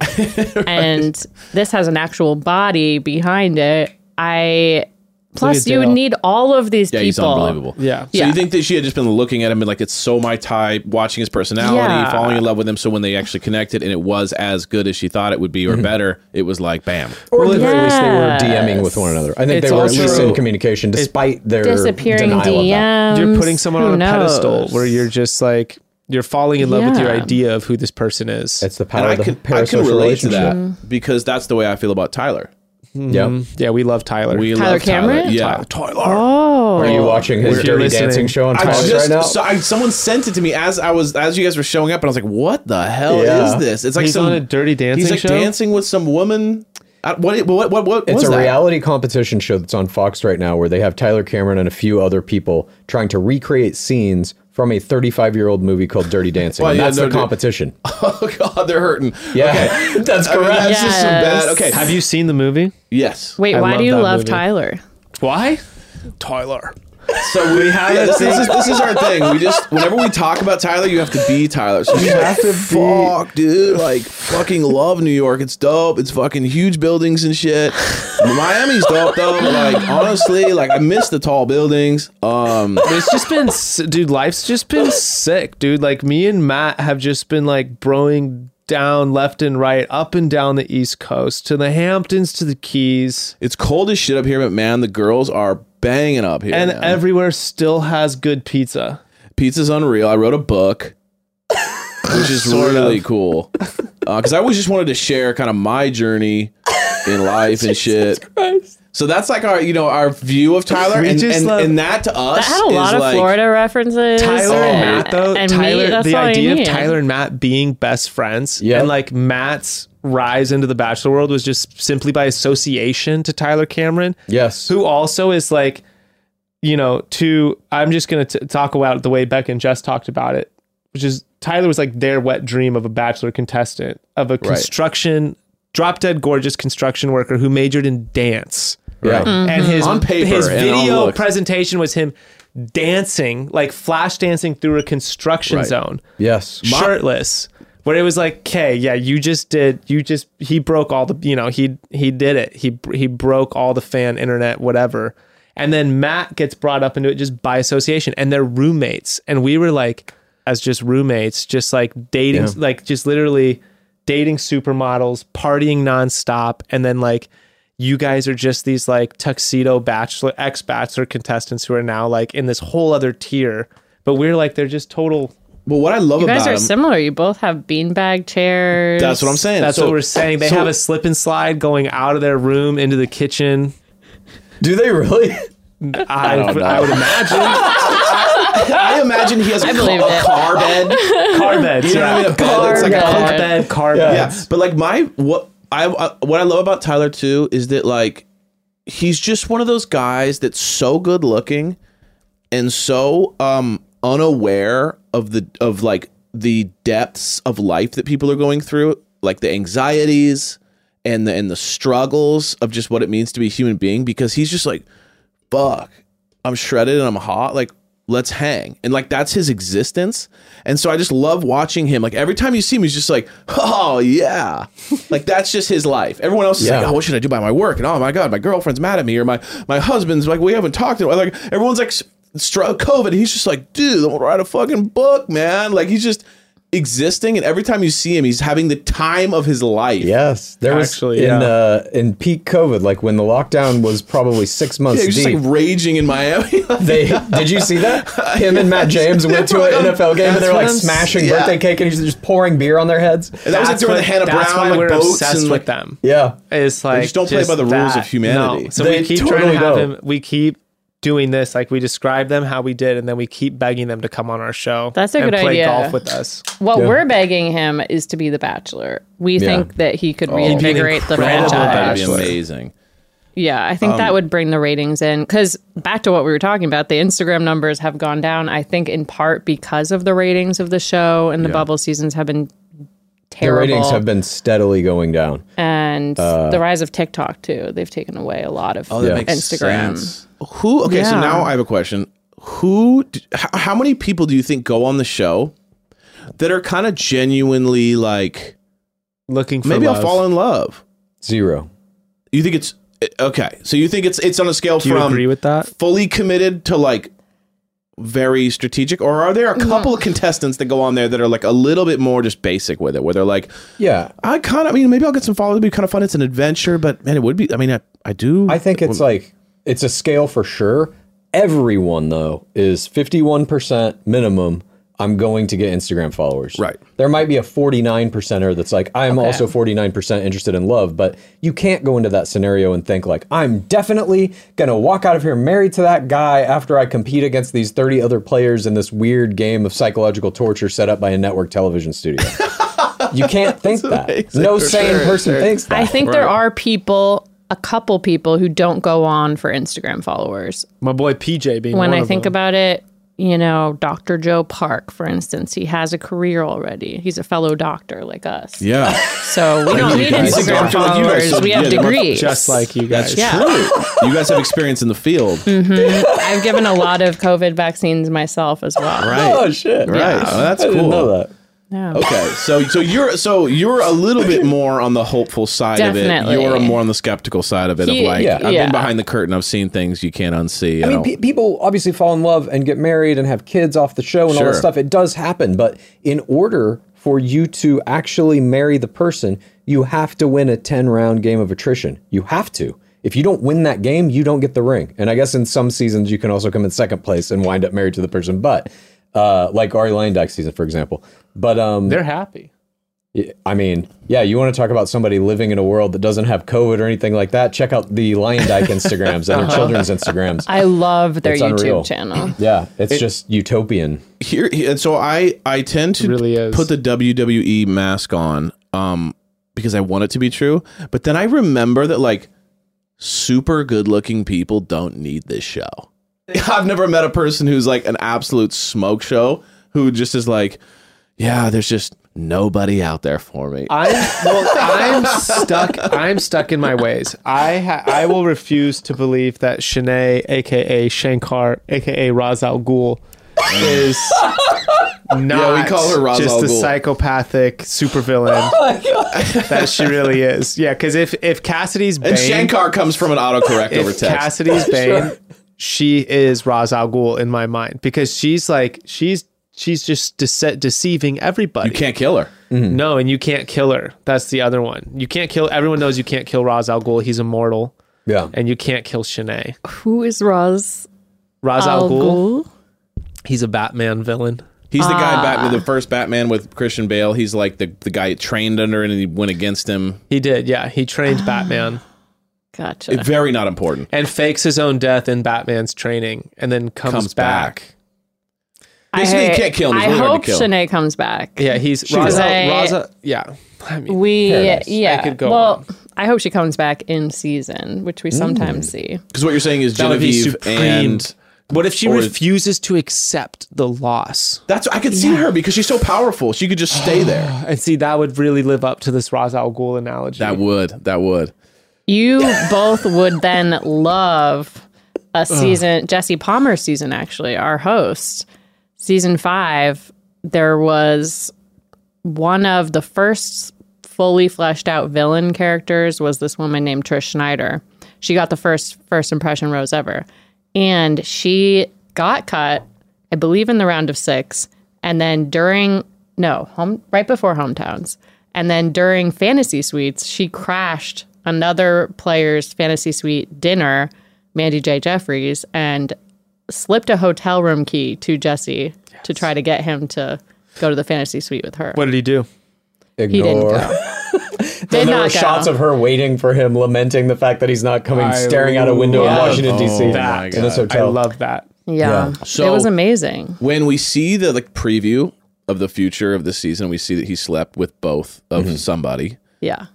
And this has an actual body behind it. I plus you would need all of these Yeah, he's people. unbelievable. Yeah. So Yeah. you think that she had just been looking at him and like it's so my type, watching his personality, Yeah. falling in love with him. So when they actually connected and it was as good as she thought it would be or mm-hmm. better, it was like bam. Or at the very least, they were DMing with one another. I think It's they were at also- least in communication, despite their Disappearing denial of that. DMs. You're putting someone Who on a pedestal knows? where you're just like you're falling in love with your Yeah. idea of who this person is. It's the And power I of the can I can parasocial relate to relationship. that because that's the way I feel about Tyler. Yep. Mm-hmm. yeah, we love Tyler. We Tyler love Cameron? Tyler. Yeah, Tyler. Oh. Are you watching his If you're Dirty listening- Dancing show on I Fox right now? so I, someone sent it to me as I was as you guys were showing up, and I was like, "What the hell Yeah. is this?" It's like He's some on a Dirty Dancing He's like show? dancing with some woman. I, what, what what what It's a that? reality competition show that's on Fox right now where they have Tyler Cameron and a few other people trying to recreate scenes from a 35 year old movie called Dirty Dancing. Well, and yeah, that's no, the competition. Oh god, they're hurting. Yeah, Okay. that's I mean, correct. that's just some bad. Okay, Have you seen the movie? yes. Wait, I why do you love movie. Tyler? Why? Tyler. So we have this, this is this is our thing. We just whenever we talk about Tyler, you have to be Tyler. So you have to fuck, dude. Like fucking love New York. It's dope. It's fucking huge buildings and shit. Miami's dope though. Like honestly, like I miss the tall buildings. Um, It's just been, dude. Life's just been sick, dude. Like me and Matt have just been like broing down left and right, up and down the East Coast to the Hamptons to the Keys, it's cold as shit up here, but man, the girls are banging up here. and man. everywhere still has good pizza. Pizza's unreal. I wrote a book, which is really of. cool. Uh, because I always just wanted to share kind of my journey in life and shit. So that's like our, you know, our view of Tyler, We and, just and, love- and that to us That had a lot is of like, Florida references. Tyler and Matt, though, and Tyler, me, that's the all I idea of need. Tyler and Matt being best friends, Yep. and like Matt's rise into the Bachelor world was just simply by association to Tyler Cameron. Yes. who also is like, you know, to I'm just gonna t- talk about the way Beck and Jess talked about it, which is Tyler was like their wet dream of a bachelor contestant of a construction, drop dead gorgeous construction worker who majored in dance. Yeah. Mm-hmm. And his On paper his video looks. presentation was him dancing, like flash dancing through a construction Right. zone Yes. shirtless where it was like okay yeah you just did you just he broke all the you know he he did it he he broke all the fan internet whatever and then matt gets brought up into it just by association and they're roommates and we were like as just roommates just like dating Yeah. like just literally dating supermodels partying nonstop and then like you guys are just these like tuxedo bachelor ex bachelor contestants who are now like in this whole other tier but we're like they're just total Well, what I love You guys about are him, similar. You both have beanbag chairs. that's what I'm saying. That's So- what we're saying. They so- have a slip and slide going out of their room into the kitchen. Do they really? I, don't know. I would imagine I imagine he has a, I believe ca- a car bed. car beds. You know what I mean? A bed that's like a bed. Bunk car bed, car Yeah. Yeah, but like my what I uh, what I love about Tyler too is that like he's just one of those guys that's so good looking and so um unaware of the of like the depths of life that people are going through, like the anxieties and the and the struggles of just what it means to be a human being because he's just like fuck, I'm shredded and I'm hot. Like, let's hang. And like, that's his existence. And so I just love watching him. Like, every time you see him, he's just like, oh, yeah. like, that's just his life. Everyone else is like, oh, what should I do by my work? And oh my God, my girlfriend's mad at me. Or my, my husband's like, we haven't talked to Like, everyone's like, str- COVID. He's just like, dude, I'm gonna write a fucking book, man. Like, he's just existing. And every time you see him, he's having the time of his life. Yes. There was in yeah. uh, in peak COVID, like when the lockdown was probably six months Yeah, he's just deep. like raging in Miami. they did you see that? Him and Matt James went to an NFL game and they're like I'm smashing yeah. birthday cake and he's just pouring beer on their heads. and that was like during the Hannah that's Brown why like we're boats obsessed and with them. Yeah. It's like just don't play by the rules of humanity. No. So They we keep totally trying to have don't. him. We keep doing this. Like we describe them how we did, and then we keep begging them to come on our show. That's a and good play idea. golf with us. What Yeah. we're begging him is to be the Bachelor. We Yeah. think that he could Oh, he'd be an reinvigorate the incredible That'd franchise. be amazing. Yeah, I think that um, would bring the ratings in. Because back to what we were talking about, the Instagram numbers have gone down. I think in part because of the ratings of the show and the bubble seasons have been The terrible. ratings have been steadily going down. and uh, the rise of TikTok too. They've taken away a lot of Oh, that Yeah. makes Instagram. sense. Who? Okay, so now I have a question. Who? How many people do you think go on the show that are kind of genuinely like Looking for maybe love. I'll fall in love? Zero. You think it's eh, okay? So you think it's it's on a scale Do you from agree with that? fully committed to like very strategic, or are there a mm-hmm. couple of contestants that go on there that are like a little bit more just basic with it, where they're like, Yeah. I kind of, I mean, maybe I'll get some followers. It'd be kind of fun. It's an adventure, but man, it would be. I mean, I, I do. I think it's like it's a scale for sure. Everyone though is 51% minimum I'm going to get Instagram followers. Right. There might be a 49 percenter that's like I'm also 49% interested in love, but you can't go into that scenario and think like I'm definitely going to walk out of here married to that guy after I compete against these 30 other players in this weird game of psychological torture set up by a network television studio. you can't think that. amazing, No for sane sure, person sure. thinks that. I think there are people, a couple people who don't go on for Instagram followers. My boy PJ being when one I of think them. about it, you know, Dr. Joe Park, for instance, he has a career already. He's a fellow doctor like us. yeah, So we don't need guys- Instagram I like you guys followers. should- we have yeah, they're degrees. just like you guys. that's Yeah. true. You guys have experience in the field, mm-hmm. I've given a lot of COVID vaccines myself as well. right? Oh shit. Right. Oh, that's I didn't cool. know that. Yeah. Okay, so so you're so you're a little bit more on the hopeful side Definitely. of it. You're more on the skeptical side of it. He- of like, Yeah. I've yeah. been behind the curtain. I've seen things you can't unsee. I mean, pe- people obviously fall in love and get married and have kids off the show and all that stuff. It does happen, but in order for you to actually marry the person, you have to win a 10 round game of attrition. You have to. If you don't win that game, you don't get the ring. And I guess in some seasons you can also come in second place and wind up married to the person, but uh, like Arie Luyendyk season, for example. But um, They're happy. I mean, yeah, you want to talk about somebody living in a world that doesn't have COVID or anything like that? Check out the Luyendyk Instagrams and her children's Instagrams. I love their It's YouTube unreal. channel. Yeah, it's just utopian. here and so I I tend to really put the WWE mask on um because I want it to be true, but then I remember that like super good looking people don't need this show. I've never met a person who's like an absolute smoke show who just is like, yeah, there's just nobody out there for me. I'm well. I'm stuck. I'm stuck in my ways. I ha- I will refuse to believe that Shanae, aka Shankar, aka Ra's al Ghul, is not. call her Ra's just a psychopathic supervillain oh that she really is. Yeah, because if if Cassidy's Bane, and Shankar comes from an autocorrect over text. Cassidy's Bane, she is Ra's al Ghul in my mind because she's like she's she's just dece- deceiving everybody. you can't kill her. Mm-hmm. No, and you can't kill her. That's the other one. You can't kill. Everyone knows you can't kill Ra's al Ghul. He's immortal, Yeah. and you can't kill Shanae. Who is Roz Ra's al Al Ghul. Ghul? He's a Batman villain. He's the guy in Batman, the ah. first Batman with Christian Bale. He's like the, the guy trained under and he went against him. He did. Yeah, he trained ah. Batman Gotcha. Very not important. and fakes his own death in Batman's training, and then comes, Comes back. back. Basically, you can't kill him. He's I really hard hope to kill. Shanae comes back. Yeah, he's She Ra's was al, a- Ra's al- Yeah, I mean, We Paradise. yeah. I could go well, on. I hope she comes back in season, which we sometimes mm. see. Because what you're saying is that Genevieve supreme. and what if she or- refuses to accept the loss? that's I could see her because she's so powerful. She could just stay there. And see, that would really live up to this Ra's al Ghul analogy. That would. That would. You both would then love a season, Jesse Palmer season, actually, our host. Season five, there was one of the first fully fleshed out villain characters was this woman named Trish Schneider. She got the first first impression rose ever. And she got cut, I believe in the round of six. And then during no, home right before hometowns. And then during fantasy suites, she crashed another player's fantasy suite dinner, Mandy J. Jeffreys, and slipped a hotel room key to Jesse to try to get him to go to the fantasy suite with her. What did he do? he didn't Ignore. go. Then there were not go. shots of her waiting for him, lamenting the fact that he's not coming, I staring out a window in Washington D.C. that. in this hotel. I love that. Yeah. So- it was amazing. when we see the like preview of the future of the season, we see that he slept with both of Mm-hmm. somebody. Yeah.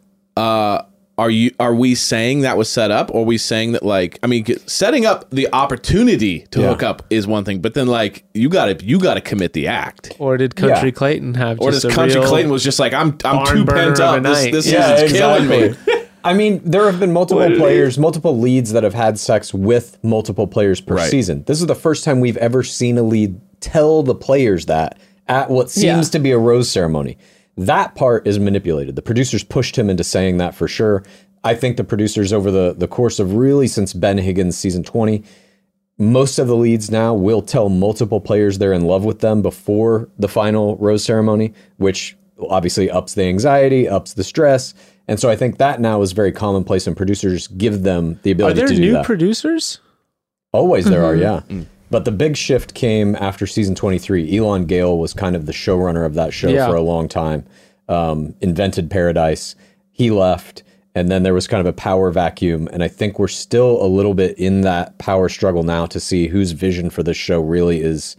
Are you? Are we saying that was set up, or are we saying that like? I mean, setting up the opportunity to Yeah. hook up is one thing, but then like you got to you got to commit the act. Or did Country Yeah. Clayton have Or just does a Country real- Clayton was just like I'm I'm too burner pent up. This, this yeah, is killing me. I mean, there have been multiple players, multiple leads that have had sex with multiple players per Right. season. This is the first time we've ever seen a lead tell the players that at what seems Yeah. to be a rose ceremony. That part is manipulated. The producers pushed him into saying that for sure. I think the producers over the the course of really since Ben Higgins season 20 most of the leads now will tell multiple players they're in love with them before the final rose ceremony, which obviously ups the anxiety, ups the stress. And so I think that now is very commonplace and producers give them the ability there to do that. Are there new producers? Always there are, yeah. Mm. But the big shift came after season 23. Elan Gale was kind of the showrunner of that show Yeah. for a long time. Um, invented Paradise. He left, and then there was kind of a power vacuum. And I think we're still a little bit in that power struggle now to see whose vision for this show really is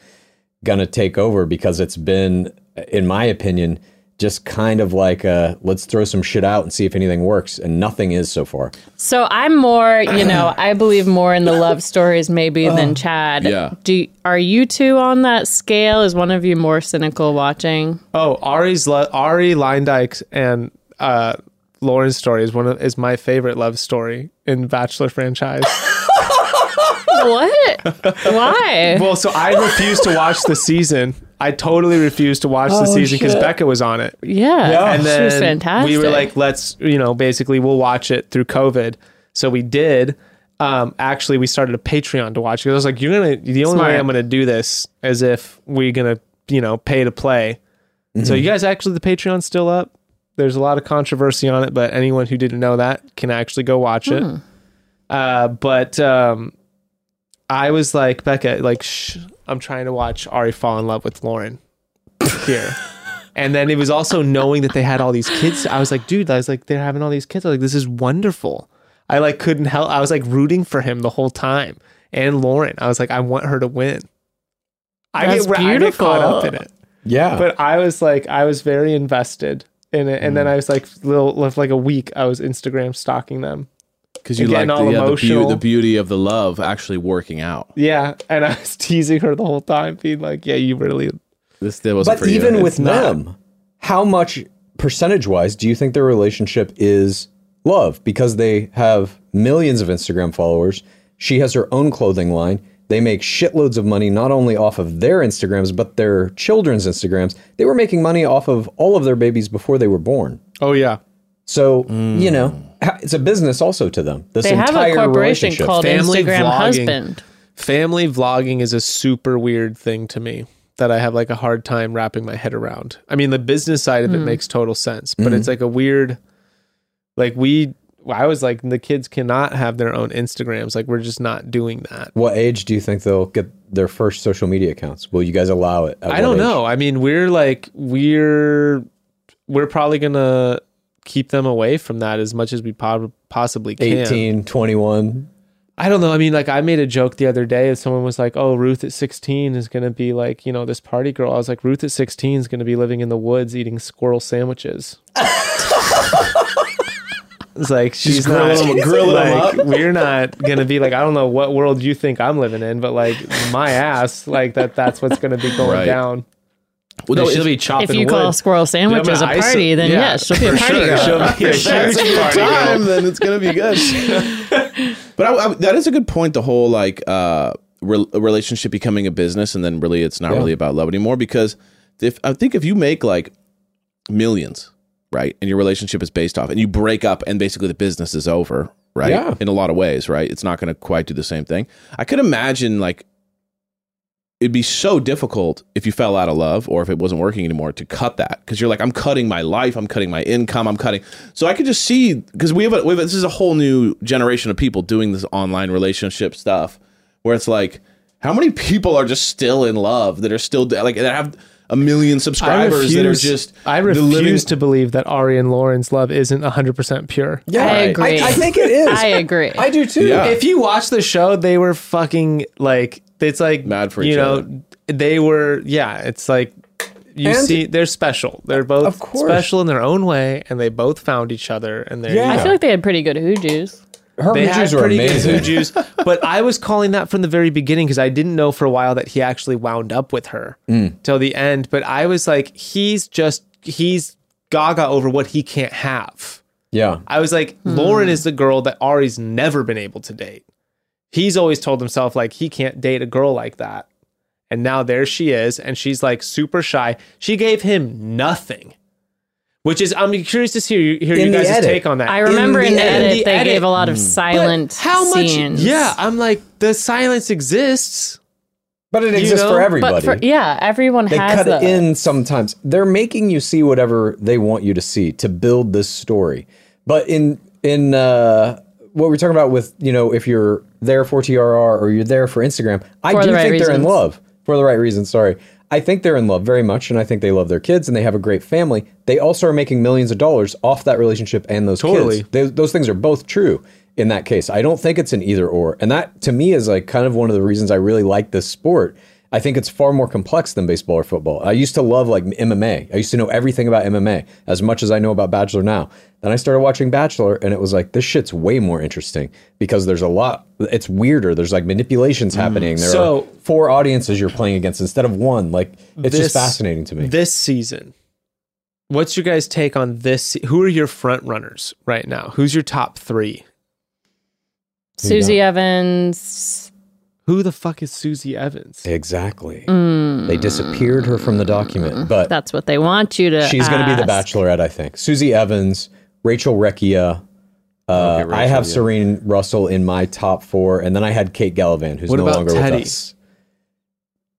going to take over because it's been, in my opinion, just kind of like a let's throw some shit out and see if anything works. And nothing is so far. So I'm more, you know, I believe more in the love stories maybe than Chad. yeah. Do are you two on that scale? Is one of you more cynical watching? Oh, Arie's lo- Arie Luyendyk and uh, Lauren's story is one of is my favorite love story in Bachelor franchise. what? Why? well, so I refused to watch the season. I totally refused to watch the season because Becca was on it. yeah, Yeah. and she then was fantastic. we were like, let's, you know, basically we'll watch it through COVID. So we did. Um, actually, we started a Patreon to watch it. I was like, you're gonna. The only Smart. way I'm gonna do this is if we're gonna, you know, pay to play. So you guys actually the Patreon's still up. There's a lot of controversy on it, but anyone who didn't know that can actually go watch it. Uh, but um, I was like, Becca, like, shh, I'm trying to watch Arie fall in love with Lauren here. and then it was also knowing that they had all these kids. I was like, dude, I was like, they're having all these kids. I was like, this is wonderful. I like couldn't help. I was like rooting for him the whole time. And Lauren, I was like, I want her to win. I That's get, I get caught up in it. Yeah. But I was like, I was very invested in it. And then mm. I was like, little, left like a week, I was Instagram stalking them. Because you like getting the, yeah, the, beau- emotional. the beauty of the love actually working out. Yeah, and I was teasing her the whole time, being like, "Yeah, you really." This that wasn't But for you. even with It's not. them, how much percentage wise do you think their relationship is love? Because they have millions of Instagram followers. She has her own clothing line. They make shitloads of money not only off of their Instagrams, but their children's Instagrams. They were making money off of all of their babies before they were born. Oh yeah, So, you know, ha- it's a business also to them. This they have entire a corporation relationship. called Family Instagram vlogging. Husband. family vlogging is a super weird thing to me that I have like a hard time wrapping my head around. I mean, the business side of it hmm. makes total sense, but mm-hmm. it's like a weird, like we. I was like, the kids cannot have their own Instagrams. Like, we're just not doing that. What age do you think they'll get their first social media accounts? Will you guys allow it? I don't age? know. I mean, we're like, we're we're probably gonna keep them away from that as much as we po- possibly can. 18, 21. I don't know. I mean, like I made a joke the other day. If someone was like, "Oh, Ruth at 16 is going to be like, you know, this party girl." I was like, "Ruth at 16 is going to be living in the woods eating squirrel sandwiches." it's like she's not grilling 'em- grilling 'em like up. we're not going to be like I don't know what world you think I'm living in, but like my ass, like that that's what's going to be going Right. down. Well, no, she'll be chopping If you call squirrel sandwiches Yeah, a but I- party, then yeah, yes, she'll be a party sure. girl. She'll be a If that's huge your party girl. time, then it's gonna be good. but I, I, that is a good point. The whole like uh, re- relationship becoming a business, and then really it's not really about love anymore. Because if I think if you make like millions, right, and your relationship is based off, and you break up, and basically the business is over, right? Yeah. In a lot of ways, right? It's not going to quite do the same thing. I could imagine like it'd be so difficult if you fell out of love or if it wasn't working anymore to cut that because you're like I'm cutting my life, I'm cutting my income, I'm cutting. So I could just see because we have, a, we have a, this is a whole new generation of people doing this online relationship stuff where it's like how many people are just still in love that are still like that have a million I subscribers that are just I the refuse living- to believe that Arie and Lauren's love isn't 100% pure. Yeah, I agree. I, I think it is. I agree. I do too. Yeah. If you watch the show, they were fucking like it's like Mad for you each know other. they were yeah. It's like you And- see they're special. They're both Of course. special in their own way, and they both found each other. And they're Yeah. I feel like they had pretty good hujus. Her they had Hoojers were pretty amazing. good hujus. but I was calling that from the very beginning because I didn't know for a while that he actually wound up with her Mm. till the end. But I was like, he's just he's gaga over what he can't have. Yeah. I was like, Lauren is the girl that Arie's never been able to date. He's always told himself like he can't date a girl like that. And now there she is, and she's like super shy. She gave him nothing. Which is I'm curious to hear, hear In you guys' edit. take on that. I remember the in the edit- edit, the they edit- gave a lot of But silent how much scenes. Yeah, I'm like the silence exists. But it exists know, for but everybody. But for, yeah, everyone they has cut it those. in sometimes. They're making you see whatever they want you to see to build this story. But in in uh, what we're talking about with you know if you're there for TRR or you're there for Instagram, I For do the right think they're in love for the right reasons. Sorry. I think they're in love very much, and I think they love their kids, and they have a great family. They also are making millions of dollars off that relationship and those Totally. kids. They, those things are both true in that case. I don't think it's an either or, and that to me is like kind of one of the reasons I really like this sport. I think it's far more complex than baseball or football. I used to love like MMA. I used to know everything about MMA as much as I know about Bachelor now. Then I started watching Bachelor and it was like this shit's way more interesting because there's a lot it's weirder. There's like manipulations mm. happening. There So- are four audiences you're playing against instead of one. Like it's This- just fascinating to me. This season, what's your guys' take on this? Who are your front runners right now? Who's your top three? Susie Evans. Who the fuck is Susie Evans? exactly. They disappeared her from the document, but That's what they want you to. she's going to be the bachelorette, I think. Susie Evans, Rachel Recchia. Uh, Okay, I have yeah. Serene Russell in my top four, and then I had Kate Gallivan, who's What no longer Teddi? with us.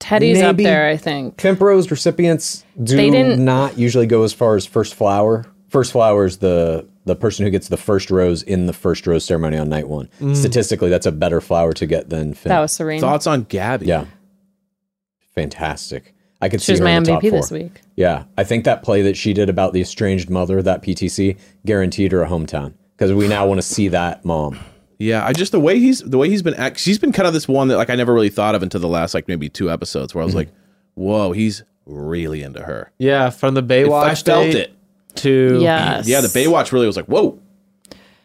Teddi's up Maybe- there, I think. Pimp Rose recipients do They didn't- not usually go as far as first flower. First flower is the the person who gets the first rose in the first rose ceremony on night one. Mm. Statistically, that's a better flower to get than Finn. That was Serene. Thoughts on Gabby? yeah, fantastic. I could She see was her my in the top MVP four. this week. Yeah, I think that play that she did about the estranged mother, that PTC, guaranteed her a hometown because we now want to see that mom. Yeah, I just the way he's the way he's been act. She's been kind of this one that like I never really thought of until the last like maybe two episodes where I was like, whoa, he's really into her. Yeah, from the Baywatch. I felt date it. To Yes. Yeah, the Baywatch really was like, whoa,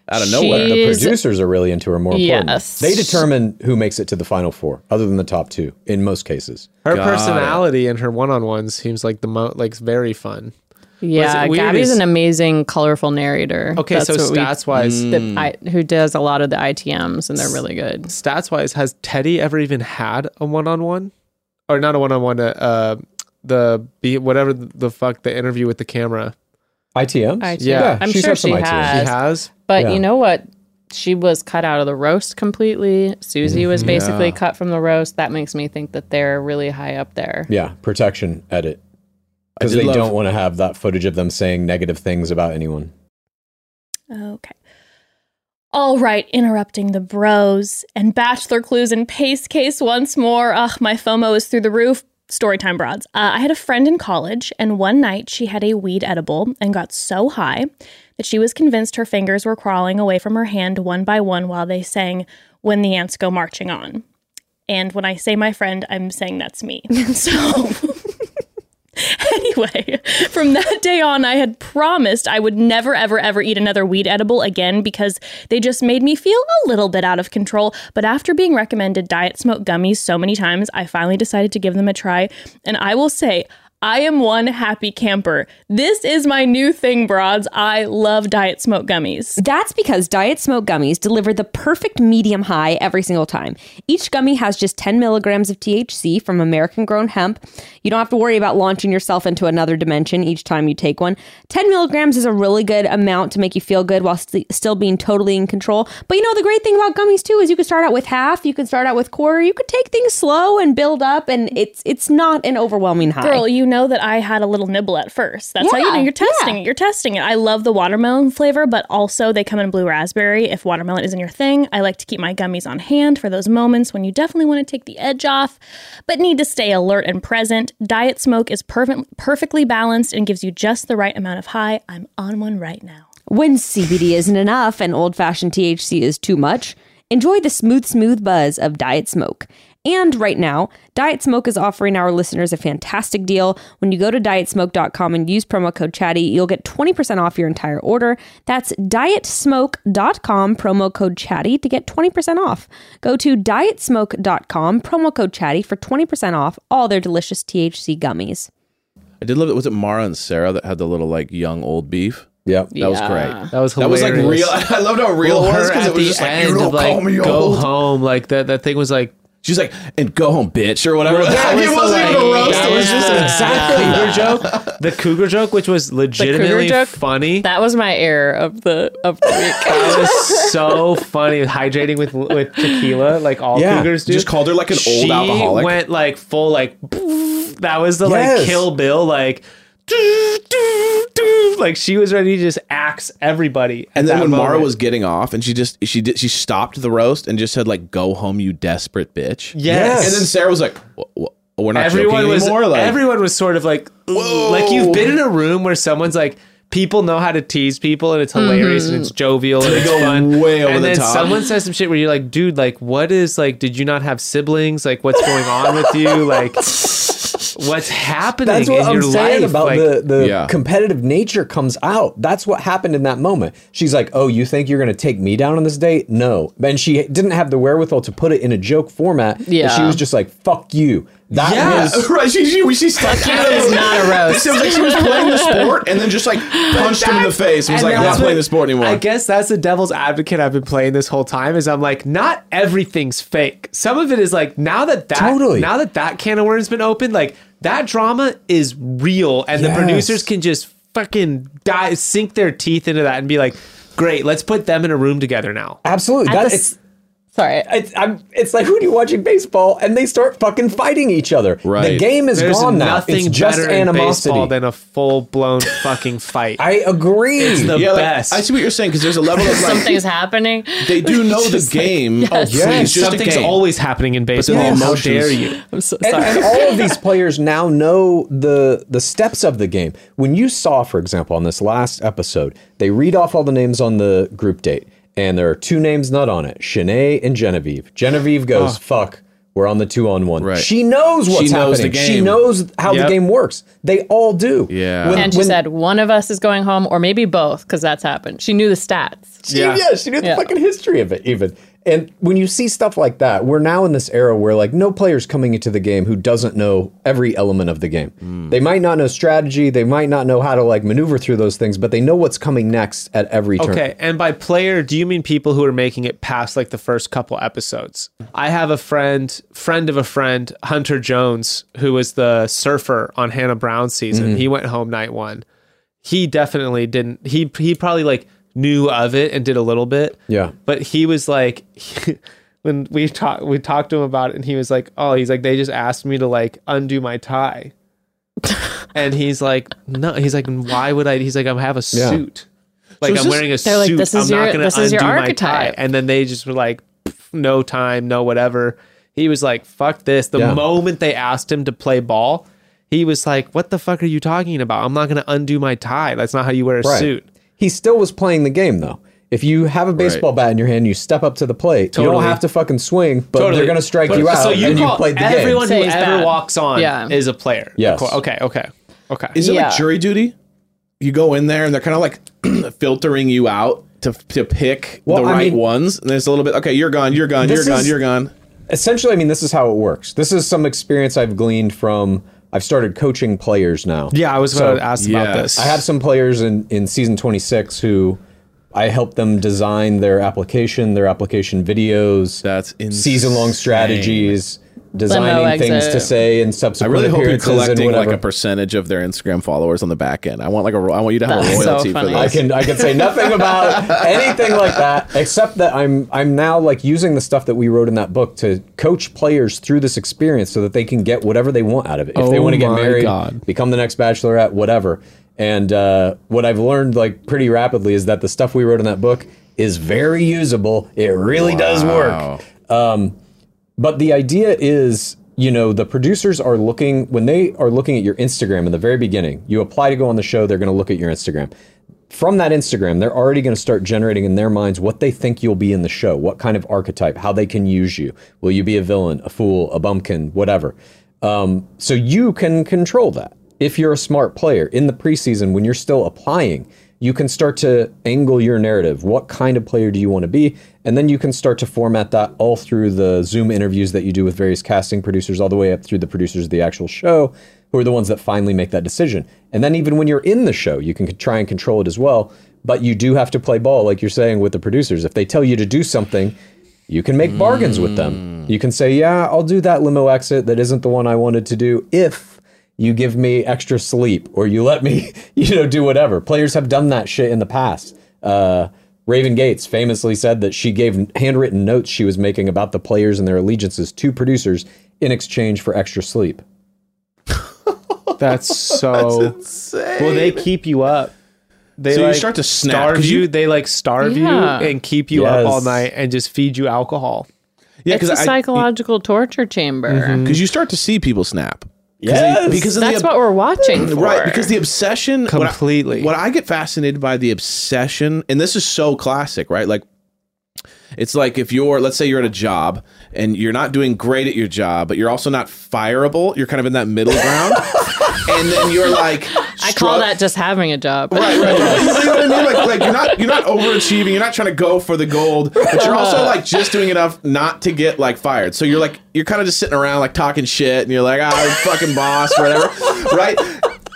out of nowhere. She- The producers are really into her more important. Yes. They determine who makes it to the final four, other than the top two in most cases. her Got it. personality and her one-on-ones seems like the mo like very fun. Yeah, it weird Gabby's is- an amazing, colorful narrator. Okay, so what we- stats wise, the, I, who does a lot of the ITMs, and they're really good. stats wise, has Teddi ever even had a one-on-one, or not a one-on-one? Uh, uh the be whatever the fuck the interview with the camera. ITMs? ITMs. Yeah, I'm she's sure had some she ITMs. has. She has. But Yeah. you know what? She was cut out of the roast completely. Susie was mm-hmm. basically Yeah. cut from the roast. That makes me think that they're really high up there. Yeah, protection edit. Because did they love- don't want to have that footage of them saying negative things about anyone. Okay. All right, interrupting the bros and bachelor clues and pace case once more. Ugh, my FOMO is through the roof. Storytime broads. Uh, I had a friend in college, and one night she had a weed edible and got so high that she was convinced her fingers were crawling away from her hand one by one while they sang When the Ants Go Marching On. And when I say my friend, I'm saying that's me. so. Anyway, from that day on, I had promised I would never, ever, ever eat another weed edible again because they just made me feel a little bit out of control. But after being recommended diet smoke gummies so many times, I finally decided to give them a try. And I will say, I am one happy camper. This is my new thing, broads. I love diet smoke gummies. That's because Diet Smoke gummies deliver the perfect medium high every single time. Each gummy has just 10 milligrams of THC from American grown hemp. You don't have to worry about launching yourself into another dimension each time you take one. 10 milligrams is a really good amount to make you feel good while st- still being totally in control. But you know, the great thing about gummies too is you can start out with half, you can start out with quarter, you could take things slow and build up, and it's it's not an overwhelming high. Girl, you you know that I had a little nibble at first. That's how you know you're testing yeah. it. You're testing it. I love the watermelon flavor, but also they come in blue raspberry. If watermelon isn't your thing, I like to keep my gummies on hand for those moments when you definitely want to take the edge off, but need to stay alert and present. Diet Smoke is perfect, perfectly balanced and gives you just the right amount of high. I'm on one right now. When CBD isn't enough and old fashioned THC is too much, enjoy the smooth, smooth buzz of Diet Smoke. And right now, Diet Smoke is offering our listeners a fantastic deal. When you go to dietsmoke.com and use promo code chatty, you'll get 20% off your entire order. That's dietsmoke.com, promo code chatty to get 20% off. Go to dietsmoke.com, promo code chatty for 20% off all their delicious THC gummies. I did love it. Was it Mara and Sarah that had the little like young old beef? Yep. That was great. That was That was like hilarious. real. I loved how real Well, it was her because at it was the just like end you don't of, like call me go old. home. Like that that thing was like She's like, and go home, bitch, or whatever. That it was wasn't the, even a roast. that It was just yeah. exactly the cougar joke. The cougar joke, which was legitimately joke? funny. That was my error of the of the week. That was so funny. Hydrating with with tequila, like all Yeah. cougars do. Just called her like an old alcoholic. went like full like. That was the Yes. like Kill Bill like. Doo, doo, doo, Like she was ready to just axe everybody. And then when Mara was getting off, and she just she did she stopped the roast and just said like, "Go home, you desperate bitch." yes, And then Sarah was like, "Wha- wha- "We're not everyone joking was anymore." Like, everyone was sort of like Whoa. like you've been in a room where someone's like people know how to tease people and it's mm-hmm. hilarious and it's jovial and They it's fun way over and the then top. someone says some shit where you're like dude like what is like did you not have siblings like what's going on with you like what's happening That's what in I'm your saying life about like, the, the Yeah. competitive nature comes out. That's what happened in that moment. She's like, "Oh, you think you're going to take me down on this date? No." And she didn't have the wherewithal to put it in a joke format. Yeah. she was just like, "Fuck you." That yeah, was right. She she, she stuck That is not a roast. It was like she was playing the sport and then just like punched him in the face and was And like, "I'm not that's playing the sport anymore." I guess that's the devil's advocate I've been playing this whole time. Is I'm like, not everything's fake. Some of it is like now that that Totally. now that that can of worms been opened, like that drama is real, and the producers can just fucking die, sink their teeth into that, and be like, great, let's put them in a room together now. absolutely At that. the It's s- Sorry. it's, I'm, it's like when you're watching baseball and they start fucking fighting each other. The game is There's gone now. nothing It's just animosity. baseball than a full blown fucking fight. I agree. It's the yeah, like, best. I see what you're saying because there's a level of like Something's happening. they do know the game. Oh, yes. please, Yes. just a Something's game. always happening in then baseball. the How dare you? I'm so and, sorry. and all of these players now know the the steps of the game. When you saw, for example, on this last episode, they read off all the names on the group date, and there are two names not on it: Shanae and Genevieve. Genevieve goes, "Fuck." We're on the two on one. Right. She knows what's She knows the happening. She knows how Yep. the game works. They all do. Yeah. When- and she when- said one of us is going home, or maybe both, because that's happened. She knew the stats. She, Yeah. yeah. she knew the Yeah. fucking history of it, even. And when you see stuff like that, we're now in this era where like no player's coming into the game who doesn't know every element of the game. Hmm. They might not know strategy, they might not know how to like maneuver through those things, but they know what's coming next at every turn. Okay, and by player, do you mean people who are making it past like the first couple episodes? I have a friend, friend of a friend, Hunter Jones, who was the surfer on Hannah Brown's season. Mm-hmm. He went home night one. He definitely didn't. He he probably like knew of it and did a little bit. Yeah. but he was like. When we talked, we talked to him about it, and he was like, "Oh, he's like, they just asked me to like undo my tie," and he's like, "No," he's like, "Why would I?" He's like, "I have a Yeah. suit." Like is I'm this- wearing a They're like, suit. "This is I'm your- not going to is your undo my tie. And then they just were like, no time, no whatever. He was like, fuck this. The Yeah. moment they asked him to play ball, he was like, what the fuck are you talking about? I'm not going to undo my tie. That's not how you wear a Right. suit. He still was playing the game though. If you have a baseball bat in your hand, you step up to the plate. You don't have to fucking swing, but they're going to strike But- you out, So you and call you played the everyone game. who ever bad. walks on Yeah. is a player. Yes. Okay. Okay. Okay. Is it Yeah. like jury duty? You go in there and they're kind of like filtering you out to to pick Well, the I right mean- ones. And there's a little bit. Okay, you're gone. You're gone. You're gone. You're gone. essentially, I mean, this is how it works. This is some experience I've gleaned from. I've started coaching players now. yeah, I was So, about to ask about this. I have some players in in season 26 who I help them design their application, their application videos, That's insane. season long strategies. Designing things exit. to say in I really hope you're collecting like a percentage of their Instagram followers on the back end. I want like a ro- I want you to have That's a so royalty for funny. this. I can I can say nothing about anything like that except that I'm I'm now like using the stuff that we wrote in that book to coach players through this experience so that they can get whatever they want out of it. If they Oh want to get married, God. become the next bachelorette, whatever. And uh, what I've learned like pretty rapidly is that the stuff we wrote in that book is very usable. It really does work. Um, but the idea is, you know, the producers are looking when they are looking at your Instagram in the very beginning. You apply to go on the show, they're going to look at your Instagram. From that Instagram, they're already going to start generating in their minds what they think you'll be in the show, what kind of archetype, how they can use you. Will you be a villain, a fool, a bumpkin, whatever? Um, so you can control that. If you're a smart player in the preseason, when you're still applying, you can start to angle your narrative. What kind of player do you want to be? And then you can start to format that all through the Zoom interviews that you do with various casting producers, all the way up through the producers of the actual show, who are the ones that finally make that decision. And then even when you're in the show, you can try and control it as well. But you do have to play ball, like you're saying with the producers. If they tell you to do something, you can make bargains with them. You can say, yeah, I'll do that limo exit that isn't the one I wanted to do if you give me extra sleep or you let me, you know, do whatever. Players have done that shit in the past. Uh, Raven Gates famously said that she gave handwritten notes she was making about the players and their allegiances to producers in exchange for extra sleep. That's so. well, they keep you up. They So you start to snap, starve 'cause you. you- They like starve Yeah. you and keep you up all night and just feed you alcohol. yeah, it's a because psychological torture chamber. because you start to see people snap. 'Cause Yes! they- because That's the, what we're watching mm, for. Right, because the obsession what I- Completely. What I, get fascinated by the obsession, and this is so classic, right? Like, it's like if you're, let's say you're at a job and you're not doing great at your job, but you're also not fireable. You're kind of in that middle ground, and then you're like, I call that just having a job. Right, right. You know what I mean? Like, like you're not you're not overachieving. You're not trying to go for the gold, but you're also like just doing enough not to get like fired. So you're like you're kind of just sitting around like talking shit, and you're like, ah, fucking boss, or whatever, right?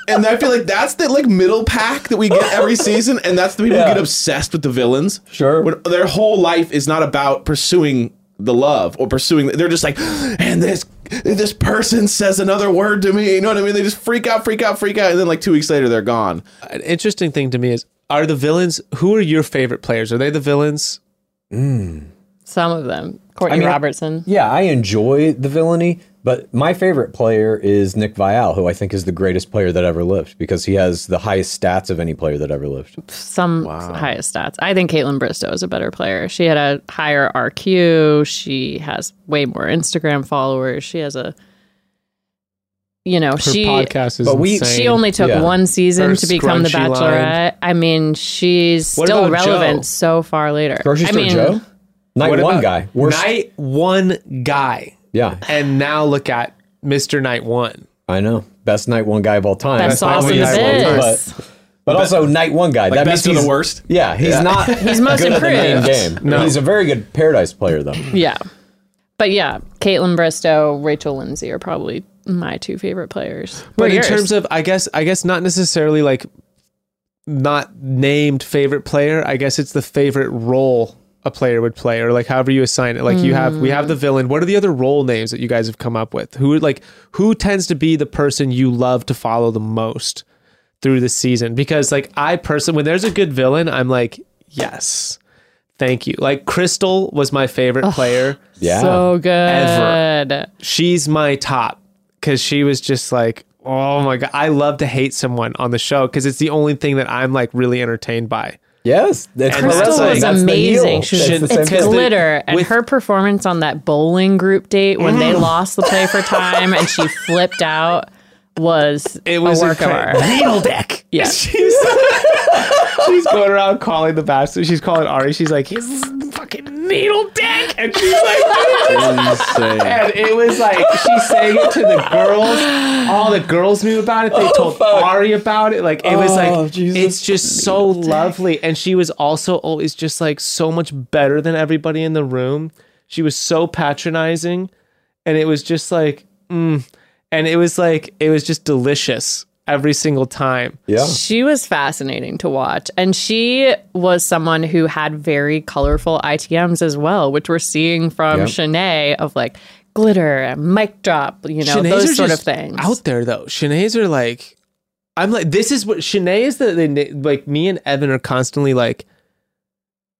And I feel like that's the like middle pack that we get every season, and that's the people who get obsessed with the villains. Sure. when their whole life is not about pursuing the love or pursuing. They're just like, and this this person says another word to me. You know what I mean? They just freak out, freak out, freak out, and then like two weeks later they're gone. An interesting thing to me is: Are the villains? Who are your favorite players? Are they the villains? Hmm. Some of them. Courtney I mean, Robertson. Yeah, I enjoy the villainy, but my favorite player is Nick Viall, who I think is the greatest player that ever lived because he has the highest stats of any player that ever lived. Some highest stats. I think Kaitlyn Bristowe is a better player. She had a higher RQ. She has way more Instagram followers. She has a, you know, Her she podcast is but we- insane. she only took Yeah. one season Her to become the scrunchy line. Bachelorette. I mean, she's What still relevant Joe? so far later. Grocery I Store mean, Joe? Night What one about guy. Worst. Night one guy, Yeah, and now look at Mister Night One. I know. Best night one guy of all time. Best Night sauce one the guy of all time. biz. But, but also night one guy. that best means of the worst? Yeah, he's not. He's most good at the main improved. game. He's a very good Paradise player though. Yeah. But yeah, Kaitlyn Bristowe, Rachel Lindsay are probably my two favorite players. But are in yours? terms of, I guess, I guess not necessarily like not named favorite player. I guess it's the favorite role a player would play, or like however you assign it. Like you have, we have the mm. villain. What are the other role names that you guys have come up with? Who like who tends to be the person you love to follow the most through the season? Because like I personally, when there's a good villain, I'm like, yes, thank you. Like Crystal was my favorite player. Yeah. so good. Ever. she's my top because she was just like oh my god i love to hate someone on the show because it's the only thing that i'm like really entertained by Yes, that's And that's Crystal like- was that's the amazing. She was, the It's same the- glitter, and with- her performance on that bowling group date when they mm. lost the play for time and she flipped out was it was a work of art. needle deck Yeah. she's, she's going around calling the bastard. She's calling arie. She's like he's fucking needle deck and she's like Insane. and it was like she saying it to the girls. All the girls knew about it. They told Arie about it. Like it was Oh, like Jesus. it's just so lovely. And she was also always just like so much better than everybody in the room. She was so patronizing, and it was just like, mm. and it was like it was just delicious every single time. Yeah. She was fascinating to watch. And she was someone who had very colorful ITMs as well, which we're seeing from Yep. Shanae of like glitter, and mic drop, you know, Shanae's those are sort of just things. out there though. Shanae's are like, I'm like, this is what Shanae is the, the like me and Evan are constantly like,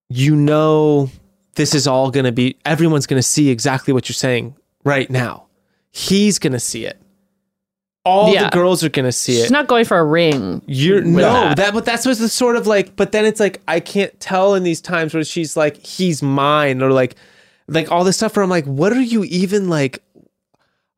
you know, this is all gonna be. Everyone's gonna see exactly what you're saying right now. He's gonna see it. All Yeah. the girls are gonna see it. She's not going for a ring. You're no that. that. but that's what's the sort of like. But then it's like I can't tell in these times where she's like he's mine or like like all this stuff where I'm like, what are you even like?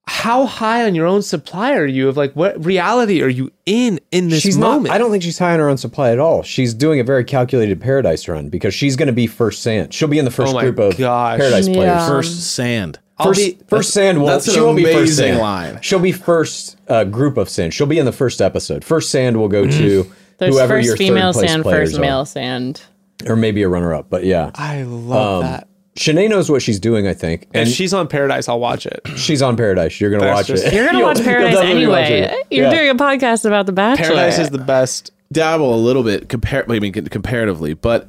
How high on your own supply are you of like what reality are you in in this she's moment? not. I don't think she's high on her own supply at all. She's doing a very calculated paradise run because she's going to be first sand. She'll be in the first Oh group of gosh. paradise Yeah. players. First sand. I'll First, be- first sand won't. that's an she won't be first amazing sand. line. She'll be first uh, group of sand. She'll be in the first episode. First sand will go to There's whoever your first female third place sand, players first are. male sand. or maybe a runner up. But yeah, I love Um, that. Shanae knows what she's doing. I think, If and she's on Paradise, I'll watch it. she's on Paradise. You're gonna That's watch just- it. You're gonna watch Paradise definitely watch anyway. You're Yeah. doing a podcast about The Bachelor. Paradise is the best. dabble a little bit compare I mean comparatively, but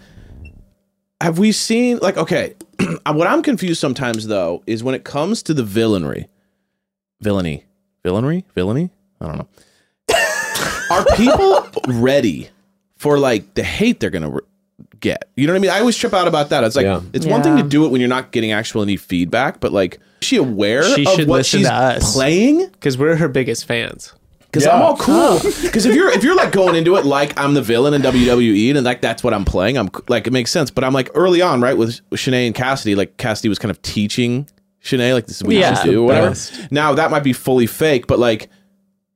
have we seen like okay, what I'm confused sometimes though is when it comes to the villainry. Villainy. Villainry? Villainy? I don't know. Are people ready for like the hate they're going to re- get? You know what I mean? I always trip out about that. It's like Yeah. it's one thing to Yeah. do it when you're not getting actual any feedback, but like is she aware She of should what listen she's to us. playing? Because we're her biggest fans. Because Yeah. I'm all cool. Oh. Because if you're if you're like going into it like I'm the villain in WWE and like that's what I'm playing, I'm like it makes sense. But I'm like early on, right, with Shanae and Cassidy, like Cassidy was kind of teaching Shanae like this is what Yeah. you should do, or whatever. Best. Now that might be fully fake, but like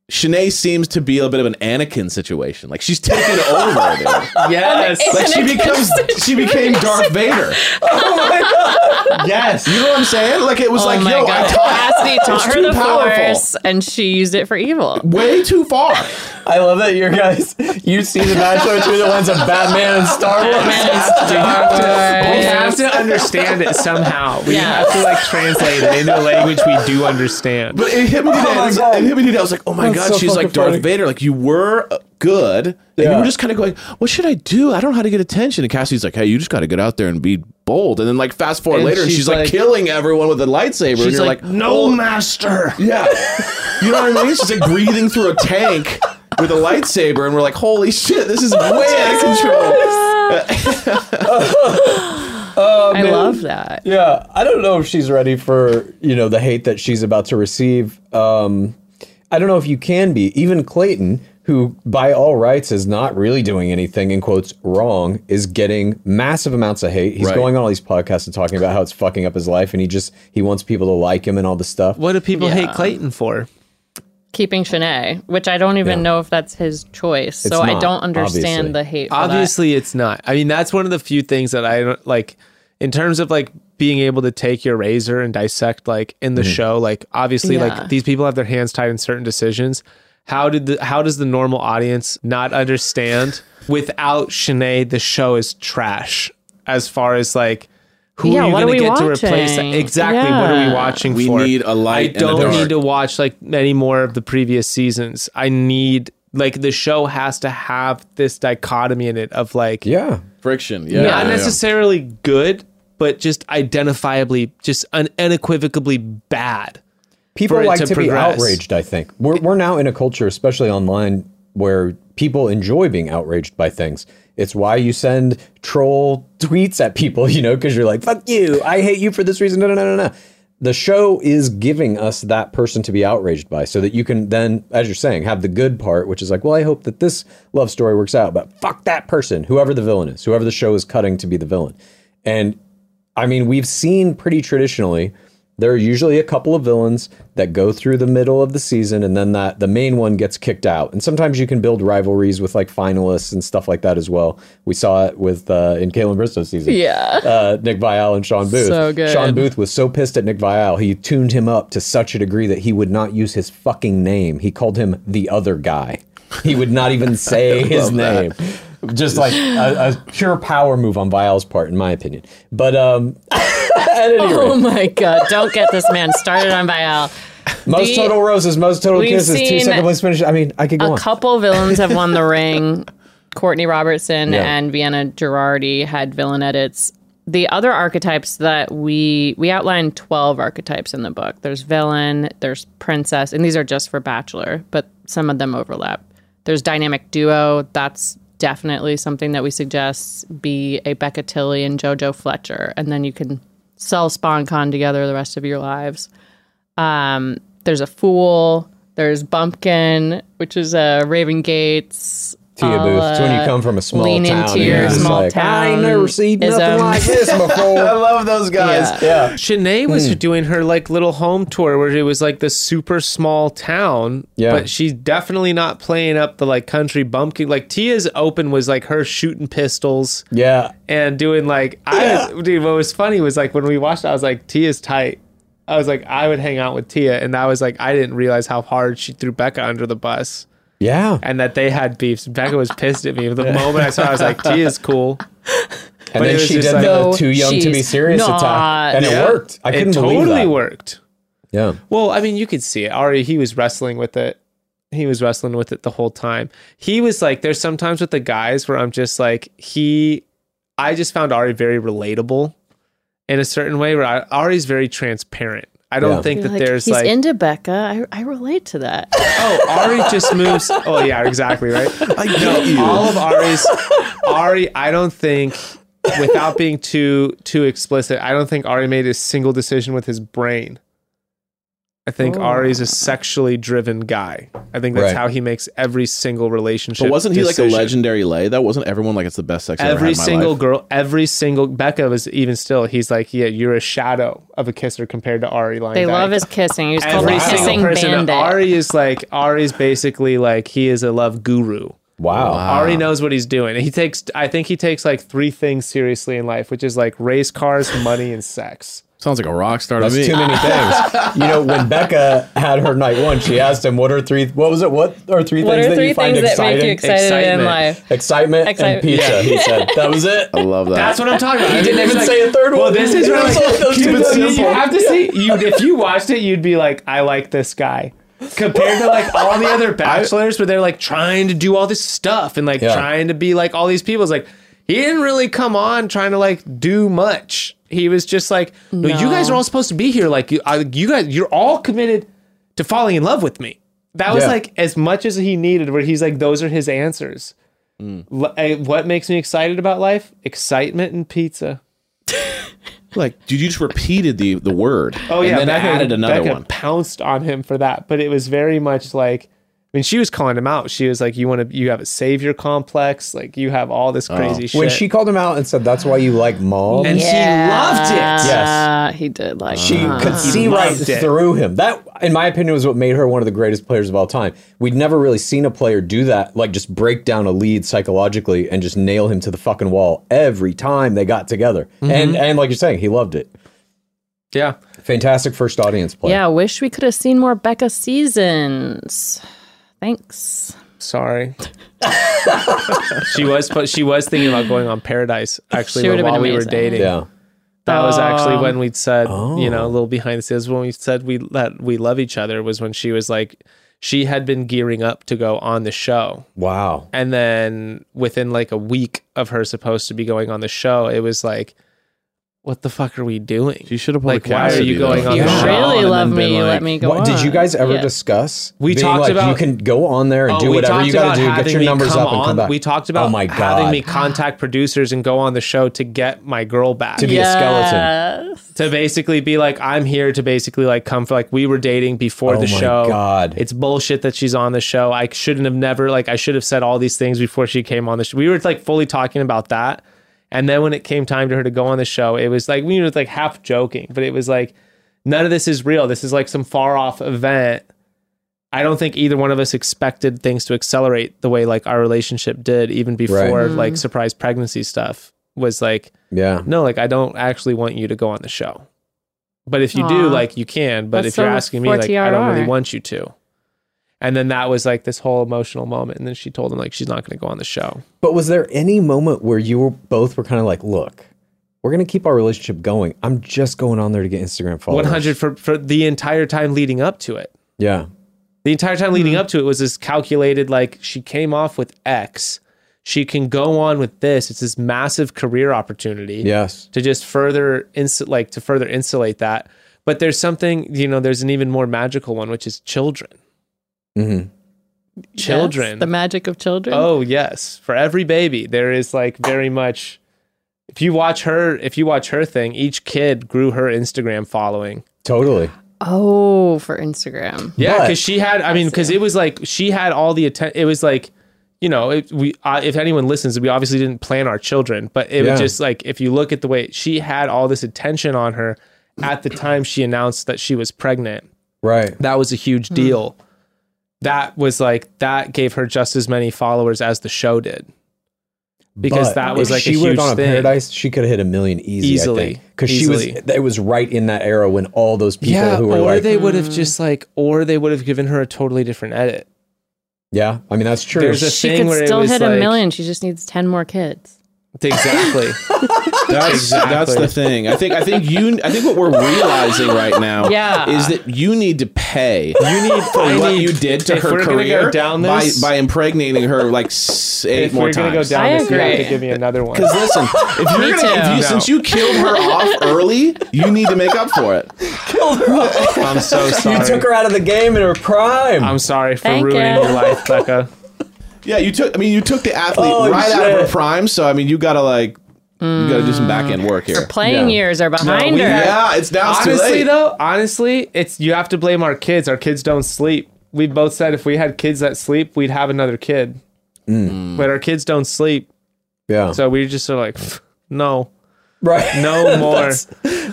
Shanae seems to be a bit of an Anakin situation. Like she's taking over, dude. Yes. Like she becomes she became Darth Vader. Oh my god! Yes. You know what I'm saying? Like it was Oh like, my yo, god! I taught Cassidy taught It's her too the powerful. force, and she used it for evil. way too far. I love that you guys you see the Bachelor through the lens of Batman and Star Wars. We have to understand it somehow. We Yeah. have to like translate it into a language we do understand. But it hit me today. Oh my I was- God. it hit me today. I was like, oh my That's god, so she's like fucking Darth funny. Vader. Like you were uh, good, and you Yeah. were just kind of going, what should I do? I don't know how to get attention. And Cassie's like, hey, you just got to get out there and be bold. And then like fast forward And later, and she's she's like, like- killing everyone with a lightsaber. and you're like, like, no, oh, master. yeah. You know what I mean? She's like breathing through a tank with a lightsaber, and we're like, holy shit, this is way out of control. I love that. Yeah, I don't know if she's ready for you know the hate that she's about to receive. Um, I don't know if you can be. Even Clayton, who by all rights is not really doing anything in quotes wrong, is getting massive amounts of hate. He's Right. going on all these podcasts and talking about how it's fucking up his life, and he just he wants people to like him and all this stuff. What do people hate Clayton for? Keeping Shanae, which I don't even Yeah. know if that's his choice. It's so I not, don't understand obviously. the hate. For that. Obviously, it's not. I mean, that's one of the few things that I don't like in terms of like being able to take your razor and dissect like in the mm-hmm. show. Like, obviously, Yeah. like these people have their hands tied in certain decisions. How did the how does the normal audience not understand without Shanae the show is trash as far as like who Yeah, are you going to we get to replace that? watching? Exactly. What are we watching We for? need a light I don't need to watch like any more of the previous seasons. I need like the show has to have this dichotomy in it of like Yeah, Friction. Yeah. not yeah, yeah. necessarily good, but just identifiably, just un- unequivocally bad. people like to to, be outraged. I think we're we're now in a culture, especially online, where people enjoy being outraged by things. It's why you send troll tweets at people, you know, because you're like, "Fuck you! I hate you for this reason." No, no, no, no, no. The show is giving us that person to be outraged by, so that you can then, as you're saying, have the good part, which is like, "Well, I hope that this love story works out," but fuck that person, whoever the villain is, whoever the show is cutting to be the villain, and I mean, we've seen pretty traditionally there are usually a couple of villains that go through the middle of the season and then that the main one gets kicked out. And sometimes you can build rivalries with like finalists and stuff like that as well. We saw it with uh, in Kaitlyn Bristowe's season. Yeah. Uh, Nick Viall and Shawn Booth. So good. Shawn Booth was so pissed at Nick Viall, he tuned him up to such a degree that he would not use his fucking name. He called him the other guy. He would not even say his name. Just like a, a pure power move on Viall's part, in my opinion. But um, any rate, Oh my god! Don't get this man started on Viall. Most The- total roses, most total kisses, two second place finish. I mean, I could go A on. couple villains have won the ring. Courtney Robertson Yeah. and Vienna Girardi had villain edits. the other archetypes that we we outlined 12 archetypes in the book there's villain there's princess and these are just for bachelor but some of them overlap there's dynamic duo that's definitely something that we suggest be a becca tilley and jojo fletcher and then you can sell sponcon together the rest of your lives. Um, there's a fool there's bumpkin which is a raven gates Tia Booth. It's when you come from a small lean town. into and your you're just small like, I ain't never seen town-ism." nothing like this before. I love those guys. Yeah. yeah. Shanae was hmm. doing her like little home tour where it was like the super small town. Yeah. But she's definitely not playing up the like country bumpkin. Like Tia's open was like her shooting pistols Yeah. and doing like I dude, what was funny was like when we watched it, I was like, Tia's tight. I was like, I would hang out with Tia, and that was like I didn't realize how hard she threw Becca under the bus. Yeah. And that they had beefs. Becca was pissed at me. The moment I saw, her, I was like, "Tia's cool." And But then she did like- the oh, too young to be she's serious attack. And Yeah. it worked. I couldn't it believe totally that. worked. Yeah. Well, I mean, you could see it. Arie, he was wrestling with it. He was wrestling with it the whole time. He was like, there's sometimes with the guys where I'm just like, he, I just found Arie very relatable in a certain way where I, Arie's very transparent. I don't Yeah. think that Like, there's he's like, into becca I, I relate to that oh, Arie just moves. Oh, yeah, exactly. Right. I get you. All of Arie's, Arie, I don't think, without being too, too explicit, I don't think Arie made a single decision with his brain. I think oh. Arie's a sexually driven guy. I think that's Right. how he makes every single relationship. But wasn't he like a legendary lay? That wasn't everyone like it's the best sex I ever Every had in my single life? girl, every single Becca was even still. He's like, yeah, you're a shadow of a kisser compared to Arie. Lying they Dyke. love his kissing he's called Every the single kissing person. bandit Arie is like Arie's basically like he is a love guru. Wow. Arie knows what he's doing. He takes, I think he takes like three things seriously in life, which is like race cars, money, and sex. Sounds like a rock star to That's me. too many things. You know, when Becca had her night one, she asked him, "What are three? What was it? What are three what things are that three you find things that make exciting? you excited in life Excitement and pizza." Yeah. He said, "That was it." I love that. That's what I'm talking about. He didn't even like- say a third Well, one. Well, this is It where was like, like those you, two you have to see you if you watched it, you'd be like, I like this guy. Compared to like all the other bachelors where they're like trying to do all this stuff and like Yeah. trying to be like all these people. It's like he didn't really come on trying to like do much. He was just like, no, you guys are all supposed to be here. Like you, I, you guys, you're all committed to falling in love with me. That was Yeah. like as much as he needed. Where he's like, those are his answers. L- eh, What makes me excited about life? Excitement and pizza. Like, dude, you just repeated the the word. Oh yeah, and then Becca, added another Becca one. pounced on him for that, but it was very much like. I mean, she was calling him out. She was like, "You want to? You have a savior complex. Like you have all this crazy shit." When she called him out and said, "That's why you like mom," and she loved it. Yes, he did like she uh, could see right it. through him. That, in my opinion, was what made her one of the greatest players of all time. We'd never really seen a player do that, like just break down a lead psychologically and just nail him to the fucking wall every time they got together. Mm-hmm. And and like you're saying, he loved it. Yeah, Fantastic first audience play. yeah wish we could have seen more becca seasons thanks sorry. she was, she was thinking about going on Paradise actually would've while been we were dating. yeah. That was actually Oh. when we'd said, you know, oh. a little behind the scenes when we said we that we love each other was when she was like, she had been gearing up to go on the show. Wow. And then within like a week of her supposed to be going on the show, it was like, what the fuck are we doing? She should have pulled Like, a why are you going though. on you the Yeah. show? really love me like, let me go What, did you guys ever Yeah. discuss? We being talked like, about- you can go on there and Oh, do whatever you got to do, get having your me numbers come up and on- come back. We talked about oh my God. having me contact producers and go on the show to get my girl back. to be a skeleton. To basically be like, I'm here to basically like come for like we were dating before Oh the my show. God. It's bullshit that she's on the show. I shouldn't have never like I should have said all these things before she came on the show. We were like fully talking about that. And then when it came time to her to go on the show, it was like we were like half joking, but it was like none of this is real. This is like some far off event. I don't think either one of us expected things to accelerate the way like our relationship did, even before Right. like surprise pregnancy stuff was like Yeah. no, like I don't actually want you to go on the show. But if you do, like you can. But That's if you're asking me, like I don't really want you to. And then that was like this whole emotional moment. And then she told him like she's not going to go on the show. But was there any moment where you were both were kind of like, look, we're gonna keep our relationship going. I'm just going on there to get Instagram followers. One hundred for for the entire time leading up to it. Yeah. The entire time leading mm-hmm. up to it was this calculated like she came off with X. she can go on with this. It's this massive career opportunity. Yes. To just further insu- like to further insulate that. But there's something, you know, there's an even more magical one, which is children. Mhm. Children. Yes, the magic of children. Oh yes, for every baby there is like very much. If you watch her, if you watch her thing, each kid grew her Instagram following. Totally. Oh, for Instagram. Yeah, because she had. I mean, because it was like she had all the attention. It was like, you know, it, we. Uh, if anyone listens, we obviously didn't plan our children, but it Yeah. was just like if you look at the way she had all this attention on her at the time she announced that she was pregnant. Right. That was a huge deal. That was like that gave her just as many followers as the show did. Because But that was if like she a would huge have gone thing. Paradise, she could have hit a million easy, Easily. Because she was, it was right in that era when all those people yeah, who were or like, they would have just like, or they would have given her a totally different edit. yeah, I mean that's true. There's a She thing could where it still was hit like, a million. She just needs 10 more kids. Exactly. That's Exactly. that's the thing. I think I think you I think what we're realizing right now Yeah. is that you need to pay you need for I what need- you did to her career go down by this, by impregnating her like eight if more we're gonna go down I this, you have to give me another one. Because listen, if you're gonna, if you, No. since you killed her off early, you need to make up for it. Killed her. Off. I'm so sorry. you took her out of the game in her prime. I'm sorry for Thank ruining you. your life, Becca. Yeah, you took. I mean, you took the athlete Holy right out of her prime. So I mean, you gotta like, you gotta do some back end work here. Playing Yeah. years are behind we- her. Yeah, it's now it's too honestly late. though, honestly, it's you have to blame our kids. Our kids don't sleep. We both said if we had kids that sleep, we'd have another kid. But our kids don't sleep, yeah, so we just are like, no, right. no more. that's,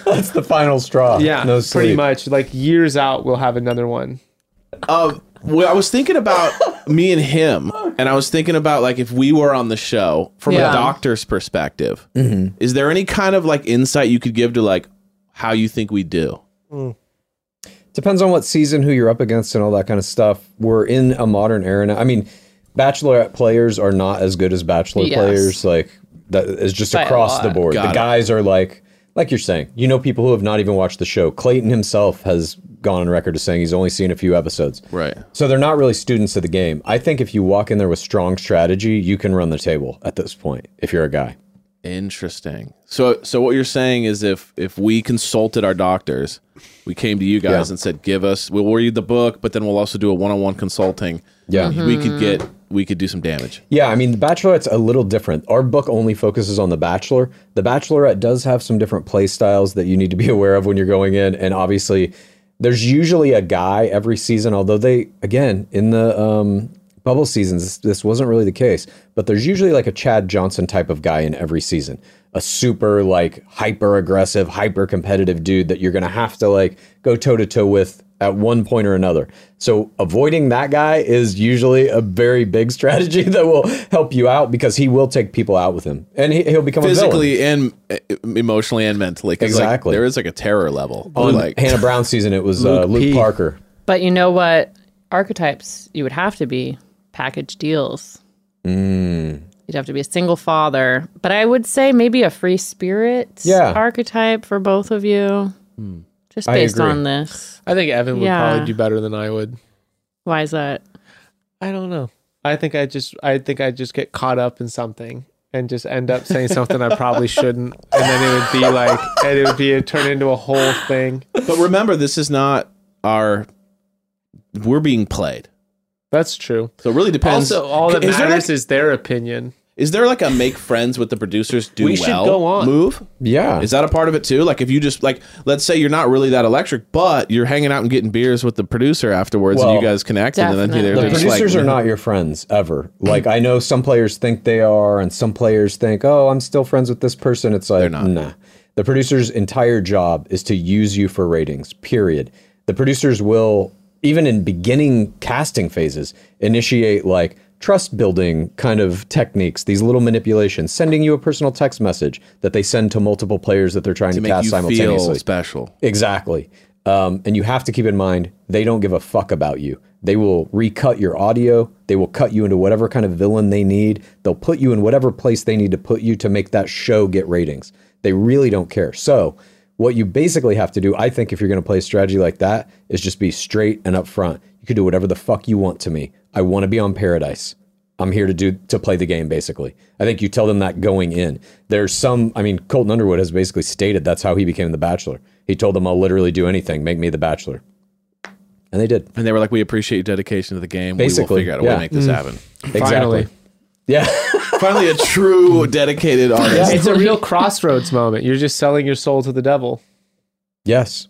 that's the final straw. yeah, no pretty much. Like years out, we'll have another one. Um, well, I was thinking about me and him, and I was thinking about like if we were on the show from Yeah. a doctor's perspective. Mm-hmm. Is there any kind of like insight you could give to like how you think we do? Depends on what season, who you're up against, and all that kind of stuff. We're in a modern era now. I mean, bachelorette players are not as good as bachelor Yes. players. Like that is just By a across the lot. board. Got the it. guys are like, like you're saying, you know, people who have not even watched the show. Clayton himself has gone on record as saying he's only seen a few episodes. Right. So they're not really students of the game. I think if you walk in there with strong strategy, you can run the table at this point. If you're a guy, Interesting. So, so what you're saying is if if we consulted our doctors, we came to you guys Yeah. and said, "Give us, we'll read the book, but then we'll also do a one-on-one consulting." Yeah. we mm-hmm. could get we could do some damage. Yeah, I mean, The Bachelorette's a little different. Our book only focuses on The Bachelor. The Bachelorette does have some different play styles that you need to be aware of when you're going in. And obviously, there's usually a guy every season, although they, again, in the um, bubble seasons, this, this wasn't really the case. But there's usually like a Chad Johnson type of guy in every season. A super, like, hyper aggressive, hyper competitive dude that you're to have to, like, go toe to toe with at one point or another. So avoiding that guy is usually a very big strategy that will help you out because he will take people out with him and he, he'll become a. Physically and uh, emotionally and mentally. 'cause, like, Exactly. there is like a terror level. On like Hannah Brown season, it was uh, Luke Luke Parker. But you know what? Archetypes, you would have to be package deals. Mm. You'd have to be a single father. But I would say maybe a free spirit Yeah. archetype for both of you. Just based on this. I think Evan would Yeah. probably do better than I would. Why is that? I don't know. I think I just I think I just get caught up in something and just end up saying something I probably shouldn't, and then it would be like, and it would be it turn into a whole thing. But remember, this is not our. We're being played, That's true. so it really depends. Also, all that is there matters like, is their opinion. Is there like a make friends with the producers do We should well go on. move? Yeah. Is that a part of it too? Like if you just like, let's say you're not really that electric, but you're hanging out and getting beers with the producer afterwards, and you guys connect, and then they're, the they're just producers like, are not your friends ever. Like I know some players think they are, and some players think, "Oh, I'm still friends with this person." It's like, not. nah. The producer's entire job is to use you for ratings. Period. The producers will, even in beginning casting phases, initiate like trust building kind of techniques, these little manipulations, sending you a personal text message that they send to multiple players that they're trying to, to make cast you simultaneously. feel special. Exactly. Um, and you have to keep in mind, they don't give a fuck about you. They will recut your audio. They will cut you into whatever kind of villain they need. They'll put you in whatever place they need to put you to make that show get ratings. They really don't care. So, what you basically have to do, I think, if you're going to play a strategy like that, is just be straight and upfront. You can do whatever the fuck you want to me. I want to be on Paradise. I'm here to do to play the game. Basically, I think you tell them that going in. There's some. I mean, Colton Underwood has basically stated that's how he became the Bachelor. He told them, "I'll literally do anything. Make me the Bachelor," and they did. And they were like, "We appreciate your dedication to the game. Basically, we will figure out a way to make this mm. happen." Exactly. Finally. Yeah. Finally, a true dedicated artist. It's a real crossroads moment. You're just selling your soul to the devil. yes.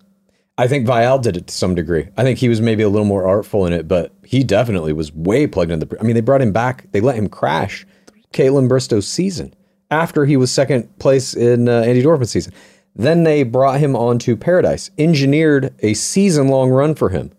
I think Viall did it to some degree. I think he was maybe a little more artful in it, but he definitely was way plugged into the. I mean, they brought him back. They let him crash Kaitlyn Bristowe's season after he was second place in uh, Andi Dorfman's season. Then they brought him onto Paradise, engineered a season long run for him.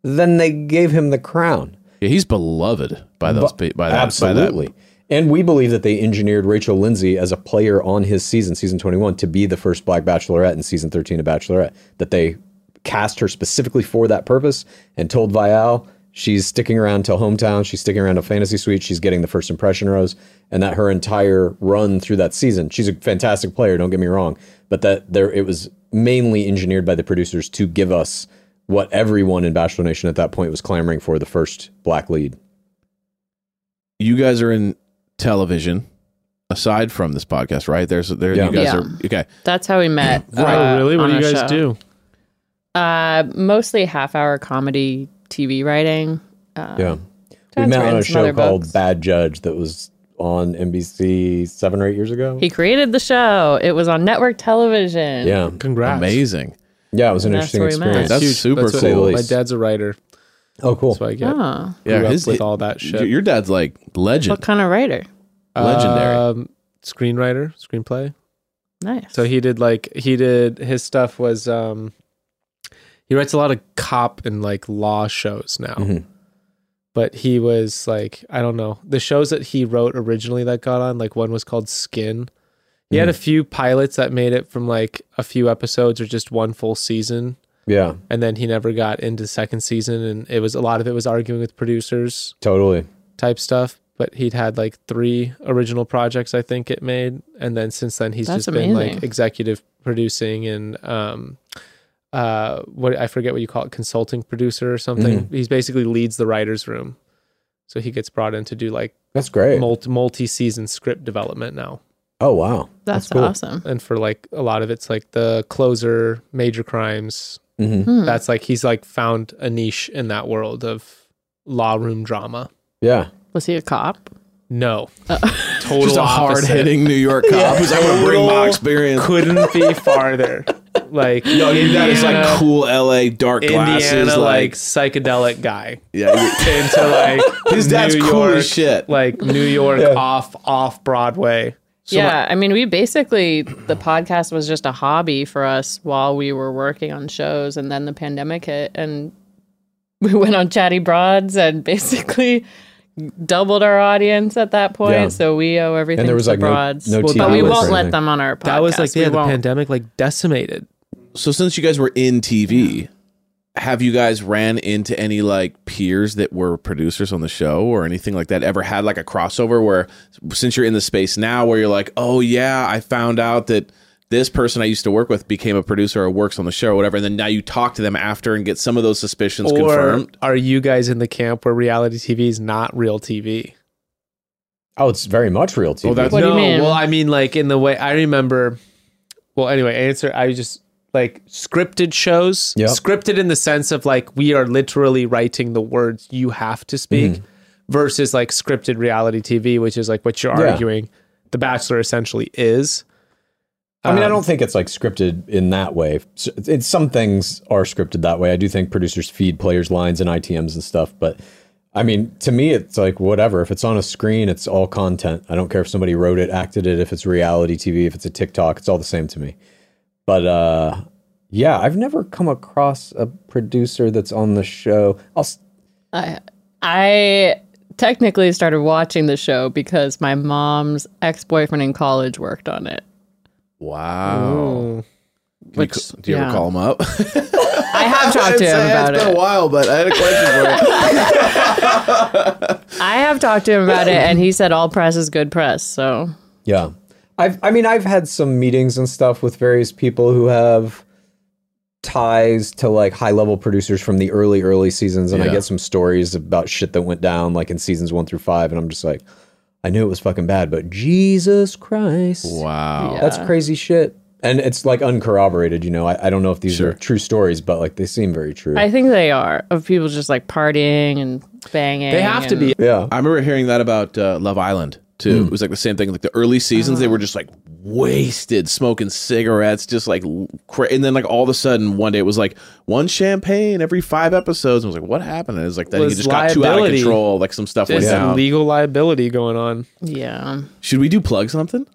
Then they gave him the crown. Yeah, he's beloved by those pe- by that Absolutely. By that. And we believe that they engineered Rachel Lindsay as a player on his season, season 21, to be the first Black Bachelorette in season 13 of Bachelorette. That they cast her specifically for that purpose and told Viall she's sticking around till hometown, she's sticking around to Fantasy Suite, she's getting the first impression rose, and that her entire run through that season, she's a fantastic player, don't get me wrong, but that there it was mainly engineered by the producers to give us what everyone in Bachelor Nation at that point was clamoring for the first black lead. You guys are in television aside from this podcast, right? There's there Yeah. you guys Yeah. are okay. That's how we met. oh, uh, really? What do you guys show. do? Uh, mostly half hour comedy TV writing. Yeah. We met on a show called books. Bad Judge that was on NBC seven or eight years ago. He created the show. It was on network television. yeah. Congrats. Amazing. Yeah, it was an interesting where we met. experience. That's Huge. super That's cool. My dad's a writer. oh, cool. So I get Oh, Yeah, grew up his with all that shit. Your dad's like legend. what kind of writer? Legendary. Um, screenwriter, screenplay. Nice. So he did like he did his stuff was um he writes a lot of cop and like law shows now. Mhm. But he was like I don't know. The shows that he wrote originally that got on like one was called Skin. He had a few pilots that made it from like a few episodes or just one full season Yeah, and then he never got into second season and it was a lot of it was arguing with producers totally. type stuff but he'd had like three original projects i think it made and then since then he's That's just been like executive producing and um uh what i forget what you call it consulting producer or something Mm-hmm. he's basically leads the writers room so he gets brought in to do like That's great. multi multi-season script development now oh wow, That's, cool. awesome. and for like a lot of it's like the closer major crimes Mhm. Hmm. that's like he's like found a niche in that world of law room drama Yeah, Was he a cop? no Uh, total Just a hard hitting New York cop who's like, I'm gonna bring my experience. couldn't be farther like Yo, your dad is like cool LA dark glasses. Indiana like, like, psychedelic guy yeah, into like his dad's New cool York, as shit. like New York Yeah. off off Broadway yeah, I mean, we basically the podcast was just a hobby for us while we were working on shows, and then the pandemic hit, and we went on Chatty Broads and basically doubled our audience at that point. Yeah. So we owe everything And there was, to like, no- Broads, no but we won't let them on our podcast. that was like We yeah the won't. pandemic like decimated So since you guys were in TV, have you guys ran into any like peers that were producers on the show or anything like that? Ever had like a crossover where since you're in the space now where you're like, oh yeah, I found out that this person I used to work with became a producer or works on the show or whatever, and then now you talk to them after and get some of those suspicions or confirmed. are you guys in the camp where reality TV is not real TV oh, it's very much real TV. Oh, that's- What do you mean? well, I mean, like in the way I remember. Well, anyway, answer. I just like scripted shows. Yep. Scripted in the sense of like we are literally writing the words you have to speak, Mm-hmm. versus like scripted reality TV, which is like what you're Yeah. arguing. The Bachelor essentially is. I mean, I Um, don't think it's like scripted in that way. S- It's some things are scripted that way. I do think producers feed players lines and ITMs and stuff, but I mean, to me, it's like whatever. If it's on a screen, it's all content. I don't care if somebody wrote it, acted it, if it's reality TV, if it's a TikTok, it's all the same to me. But uh, yeah, I've never come across a producer that's on the show. I'll, s- I, I technically started watching the show because my mom's ex boyfriend in college worked on it. Wow. Ooh. Can you do you ever call him up? I have talked to him about it's been a while, but I had a question for you. I have talked to him about it, and he said all press is good press. So Yeah. I've I mean I've had some meetings and stuff with various people who have ties to like high level producers from the early early seasons, and I get some stories about shit that went down like in seasons one through five, and I'm just like, I knew it was fucking bad, but Jesus Christ, Wow. that's crazy shit. And it's like uncorroborated, you know. I, I don't know if these are true stories, but like they seem very true. I think they are of people just like partying and banging. They have to be. yeah. I remember hearing that about uh, Love Island too. It was like the same thing. Like the early seasons, they were just like wasted, smoking cigarettes, just like, cra- and then like all of a sudden one day it was like one champagne every five episodes. I was like, what happened? And it was like then he Was just got too out of control. Like some stuff went There's down. legal liability going on. Yeah. Should we do plug something?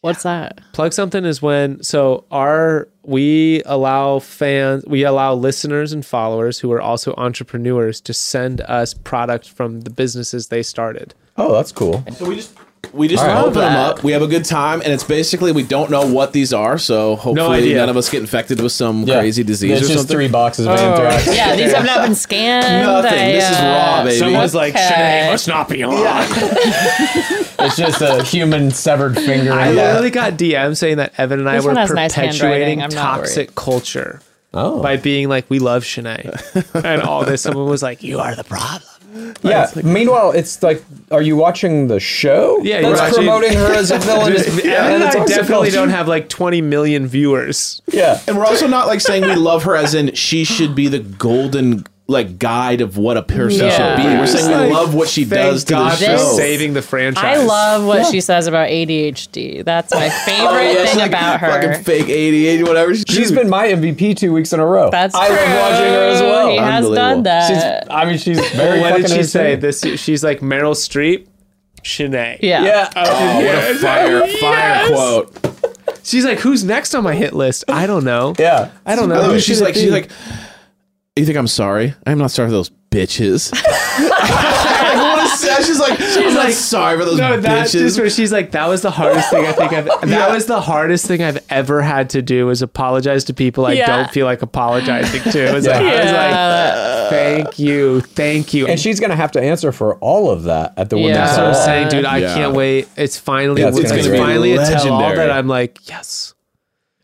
What's that? Plug something is when so our we allow fans we allow listeners and followers who are also entrepreneurs to send us product from the businesses they started. Oh, that's cool. So we just we just All right. open them up. We have a good time, and it's basically we don't know what these are. So hopefully idea. none of us get infected with some crazy disease It's or just something. three boxes of anthrax. Yeah, these have not been scanned. Nothing. I, This is uh, raw, baby. Someone's like, Okay. Sinead must not be on. It's just a human severed finger. I in that. literally got DM saying that Evan and I This were one has nice perpetuating handwriting. I'm not toxic culture Oh. by being like, we love Shanae. and all this. Someone was like, you are the problem. Yeah. Meanwhile, it's like, are you watching the show? Yeah, that's you're actually- promoting her as a villain. Yeah, and it's I also definitely culture. don't have like 20 million viewers. Yeah. And we're also not like saying we love her as in she should be the golden like guide of what a person Yeah. should be. We're saying we Like, love what she Thank does to God the for show. saving the franchise. I love what she says about ADHD. That's my oh, favorite Oh, yeah, she's thing like about her. Fucking fake 88, whatever. She's been my MVP two weeks in a row. That's I true. love watching her as well. He has done Unbelievable. that. She's, I mean, she's very what fucking did she say? entertaining. This she's like Meryl Streep, Shanae. yeah. Yeah. Oh, what a oh, fire, fire Yes. quote. She's like, who's next on my hit list? I don't know. Yeah. I don't know. I love Who it. she's it like, she's like, you think I'm sorry? I'm not sorry for those bitches. Everyone says she's like, she's like, like, sorry for those bitches. no, that's bitches. just where she's like, that was the hardest thing I think I've. That was the hardest thing I've ever had to do is apologize to people I Yeah. don't feel like apologizing to. It was Yeah. like, I was Yeah. like, thank you, thank you. And she's gonna have to answer for all of that at the women's Yeah. That's what I'm saying, dude. I Yeah. can't wait. It's finally, Yeah, it's it's, gonna gonna be be finally a tell all that I'm like, yes,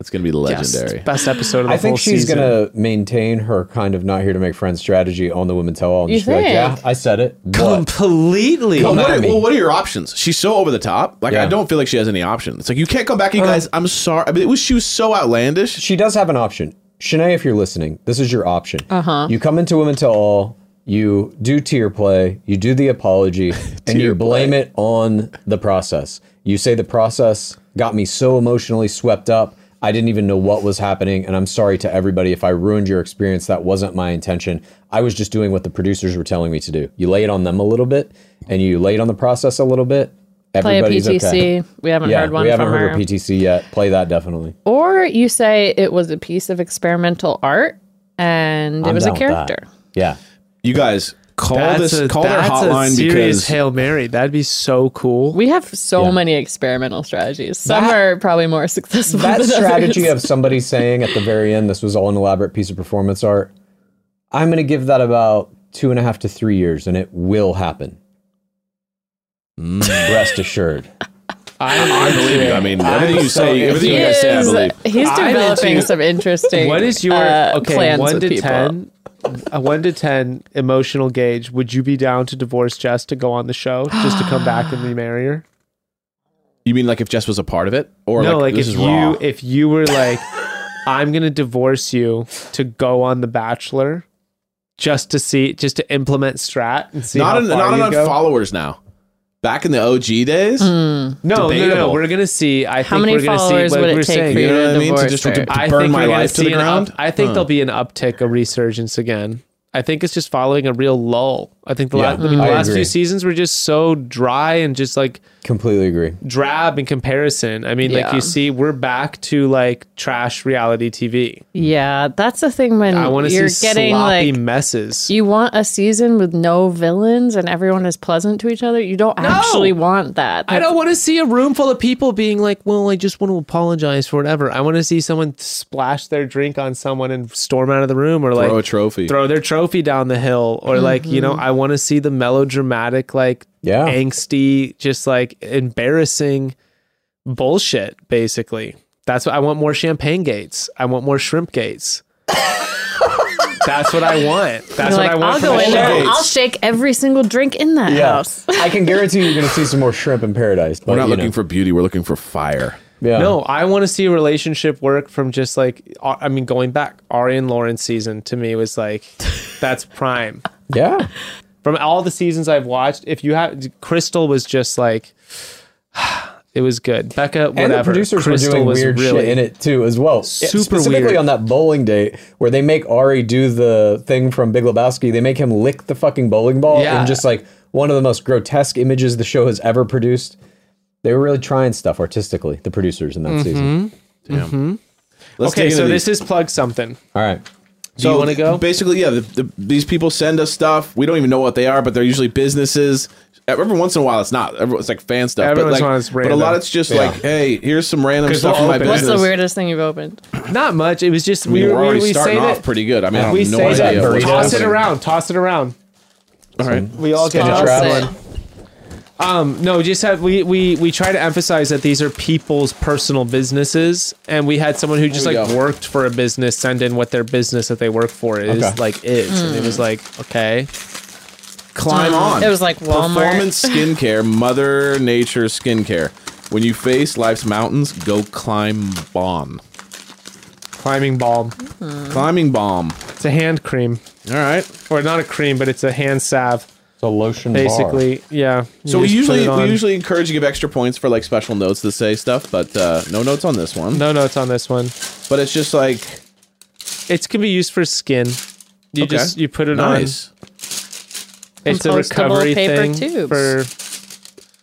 it's gonna be yes, legendary. best episode of the I think whole she's gonna maintain her kind of not here to make friends strategy on the women tell all. And You just be like, think? yeah, I said it. What? completely. Well, Come what are, well, what are your options? She's so over the top. Like Yeah. I don't feel like she has any options. It's like you can't come back, you guys. I'm sorry. I mean, it was she was so outlandish. She does have an option. Shanae, if you're listening, this is your option. Uh-huh. You come into Women Tell All, you do tear play, you do the apology, and you blame it on the process. You say the process got me so emotionally swept up. I didn't even know what was happening, and I'm sorry to everybody if I ruined your experience. That wasn't my intention. I was just doing what the producers were telling me to do. You lay it on them a little bit, and you lay it on the process a little bit. Play a Everybody's PTC. okay. We haven't Yeah, heard one we haven't from heard her. her PTC yet. Play that definitely. Or you say it was a piece of experimental art and it I'm was a down with that. character. Yeah. You guys call That's this a, call their that's a hotline serious because hail mary. That'd be so cool. We have so Yeah. many experimental strategies. Some That- are probably more successful. that than strategy others. of somebody saying at the very end this was all an elaborate piece of performance art i'm going to give that about two and a half to three years and it will happen rest assured I believe you. I mean, everything you so say, into everything you guys say, I is- believe. he's developing some interesting. What is your uh, okay? plans One with to people. ten, a one to ten emotional gauge. Would you be down to divorce Jess to go on the show, just to come back and remarry her? You mean like if Jess was a part of it, or no, like this if is you raw? if you were like, I'm gonna divorce you to go on The Bachelor, just to see, just to implement strat and see not how en- far not you enough go. followers now. Back in the OG days, Hmm. No, no, no, no. We're gonna see. I How think many we're gonna followers see. would it take saying, for you you know to what I mean? To just her? to I burn think my life to the ground. Up, I think Huh. there'll be an uptick, a resurgence again. I think it's just following a real lull. I think the Yeah, last, I mean, the I last agree. few seasons were just so dry and just like completely agree drab in comparison. I mean, like you see, we're back to like trash reality TV. Yeah, that's the thing when I want to you're see getting sloppy like messes. you want a season with no villains and everyone is pleasant to each other. You don't actually want that. I don't want to see a room full of people being like, "Well, I just want to apologize for whatever." I want to see someone splash their drink on someone and storm out of the room, or like throw a trophy. throw their trophy down the hill or like you know mm-hmm. i want to see the melodramatic like Yeah. angsty just like embarrassing bullshit basically That's what I want more champagne gates. I want more shrimp gates. That's what I want. That's You're what like, I want I'll go in the there. gates. I'll shake every single drink in that house. I can guarantee you're going to see some more shrimp in paradise. But, We're not looking know. for beauty. We're looking for fire. Yeah. No, I want to see a relationship work from just like uh, I mean, going back, Arie and Lauren season to me was like that's prime. Yeah. From all the seasons I've watched, if you have Crystal was just like it was good. Becca, whatever. And the producers Crystal were doing was weird really shit in it too, as well. Super Specifically weird. on that bowling date where they make Arie do the thing from Big Lebowski. They make him lick the fucking bowling ball Yeah. in just like one of the most grotesque images the show has ever produced. They were really trying stuff artistically. The producers in that Mm-hmm. season. Damn. Let's Okay, so into this is plug something. All right. Do you want to go? Basically, yeah. The, the, these people send us stuff. We don't even know what they are, but they're usually businesses. Every once in a while, it's not. Every- It's like fan stuff. Every but once like, in a while, it's but a lot, it's just Yeah. like, hey, here's some random stuff we'll from my business. What's the weirdest thing you've opened? Not much. It was just I mean, we, we're already we starting say off that, pretty good. I mean, I have we no say idea. that toss it around, toss it around. All right. We all get Toss tossed it. one. Um, no, just have we, we we try to emphasize that these are people's personal businesses, and we had someone who just like go. worked for a business send in what their business that they work for is Okay. like is, and it was like okay, ClimbOn. It was like Walmart. Performance skincare, Mother Nature skincare. When you face life's mountains, go climb on. climbing balm. Climbing bomb. It's a hand cream, All right. or not a cream, but it's a hand salve, It's a lotion bar. basically. Yeah. So we usually we usually encourage you to give extra points for like special notes that say stuff, but uh, no notes on this one. no notes on this one. But it's just like It can be used for skin. You Okay. just you put it nice. on. It's a recovery paper thing tubes. for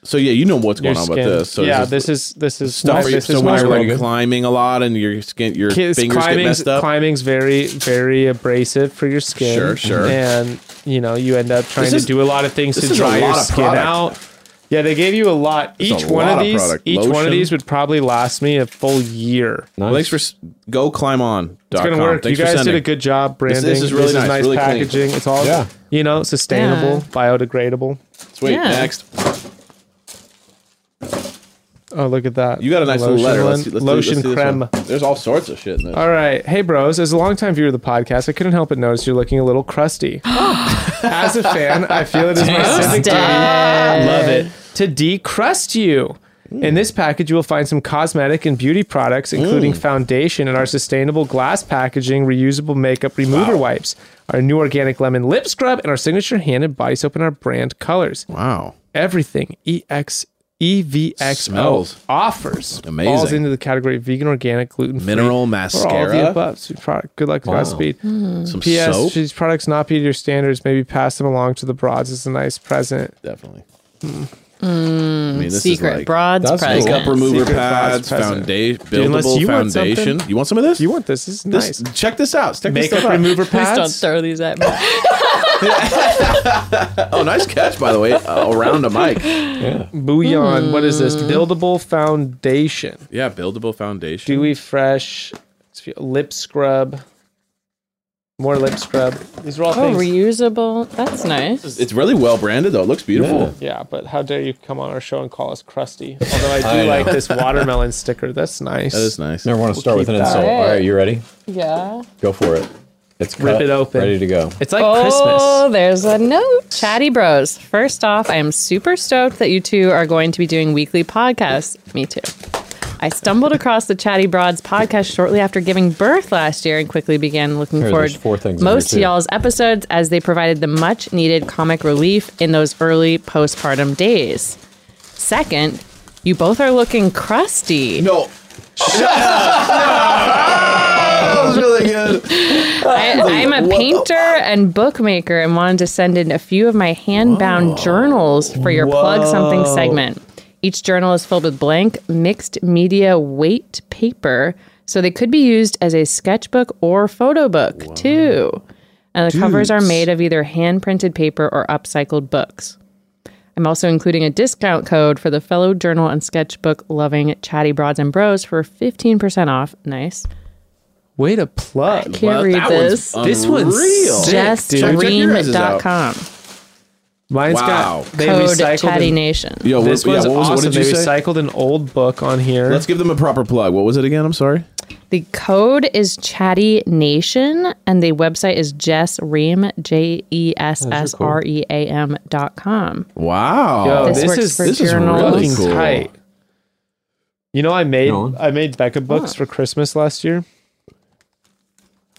So yeah, you know what's your going on skin. with this. So yeah, it's this is this is stuff my, this So is when you're like climbing a lot and your skin, your Kids, fingers get climbing's, messed up. climbing's very very abrasive for your skin. Sure, sure. And you know you end up trying This is- to do a lot of things to is a dry your skin product. out. Yeah, they gave you a lot. It's a each one lot of of these, product. each one of these would probably last me a full year. Nice. Well, thanks for go ClimbOn. It's gonna work. you guys did a good job branding. this is really nice, really clean. packaging. It's all Yeah. you know, sustainable, Yeah. biodegradable. Sweet. Yeah. Next, Oh, look at that! you got a nice little Lotion letter. Let's see, let's lotion see, let's see creme. There's all sorts of shit in this. All right. Hey, bros. As a longtime viewer of the podcast, I couldn't help but notice you're looking a little crusty. As a fan, I feel it is my civic duty. Love it. To decrust you. Mm. In this package, you will find some cosmetic and beauty products, including mm. foundation and our sustainable glass packaging, reusable makeup remover wipes, our new organic lemon lip scrub, and our signature hand and body soap in our brand colors. Wow. Everything EX EVXO Smells offers amazing. falls into the category of vegan, organic, gluten free, Mineral or all the above. Product. Good luck, Godspeed. Hmm. Some P.S. soap. These products not be to your standards. Maybe pass them along to the broads as a nice present. Definitely. Hmm. I mean, this Secret is like broads That's cool. present. makeup remover Secret pads, Broads present. foundation, Dude, buildable you want foundation. something. You want some of this? You want this? This is this? nice. Check this out. Check this Makeup stuff out. remover Please don't pads. throw these at me. Oh, nice catch, by the way. Uh, around a mic. Bouillon. What is Hmm. this? Buildable foundation. Yeah, buildable foundation. Dewy fresh. Lip scrub. More lip scrub. These are all Oh, things. reusable. That's nice. It's really well branded, though. It looks beautiful. yeah, but how dare you come on our show and call us crusty? Although I do I know. like this watermelon sticker. That's nice. That is nice. Never want to start with keep an that. insult. All right, you ready? Yeah. Go for it. It's Rip cut, it open. Ready to go. It's like Christmas. Oh, Christmas. there's a note. Chatty Bros. First off, I am super stoked that you two are going to be doing weekly podcasts. Me too. I stumbled across the Chatty Broads podcast shortly after giving birth last year and quickly began looking Here, forward there's four things most here, to y'all's episodes as they provided the much needed comic relief in those early postpartum days. Second, you both are looking crusty. No. that was really good. I, I'm a painter and bookmaker and wanted to send in a few of my hand-bound journals for your plug something segment. Each journal is filled with blank mixed media weight paper, so they could be used as a sketchbook or photo book too. And the covers are made of either hand-printed paper or upcycled books. I'm also including a discount code for the fellow journal and sketchbook loving chatty broads and bros for 15% off. Nice. Way to plug. Can't Well, read that this. one's This one's unreal. sick, Just dude. Check your guys' out. dream.com. Mine's Wow. got they Code recycled Chatty an- Nation. Yo, This what, one's yeah, what, was, awesome. what did they you say? recycled an old book on here. Let's give them a proper plug. What was it again? I'm sorry. The code is Chatty Nation, and the website is Jess Ream, J E S S R E A M dot com. Wow. Yo, This this, works is for this is journals. really cool. tight. You know, I made Go on. I made Becca books for Christmas last year.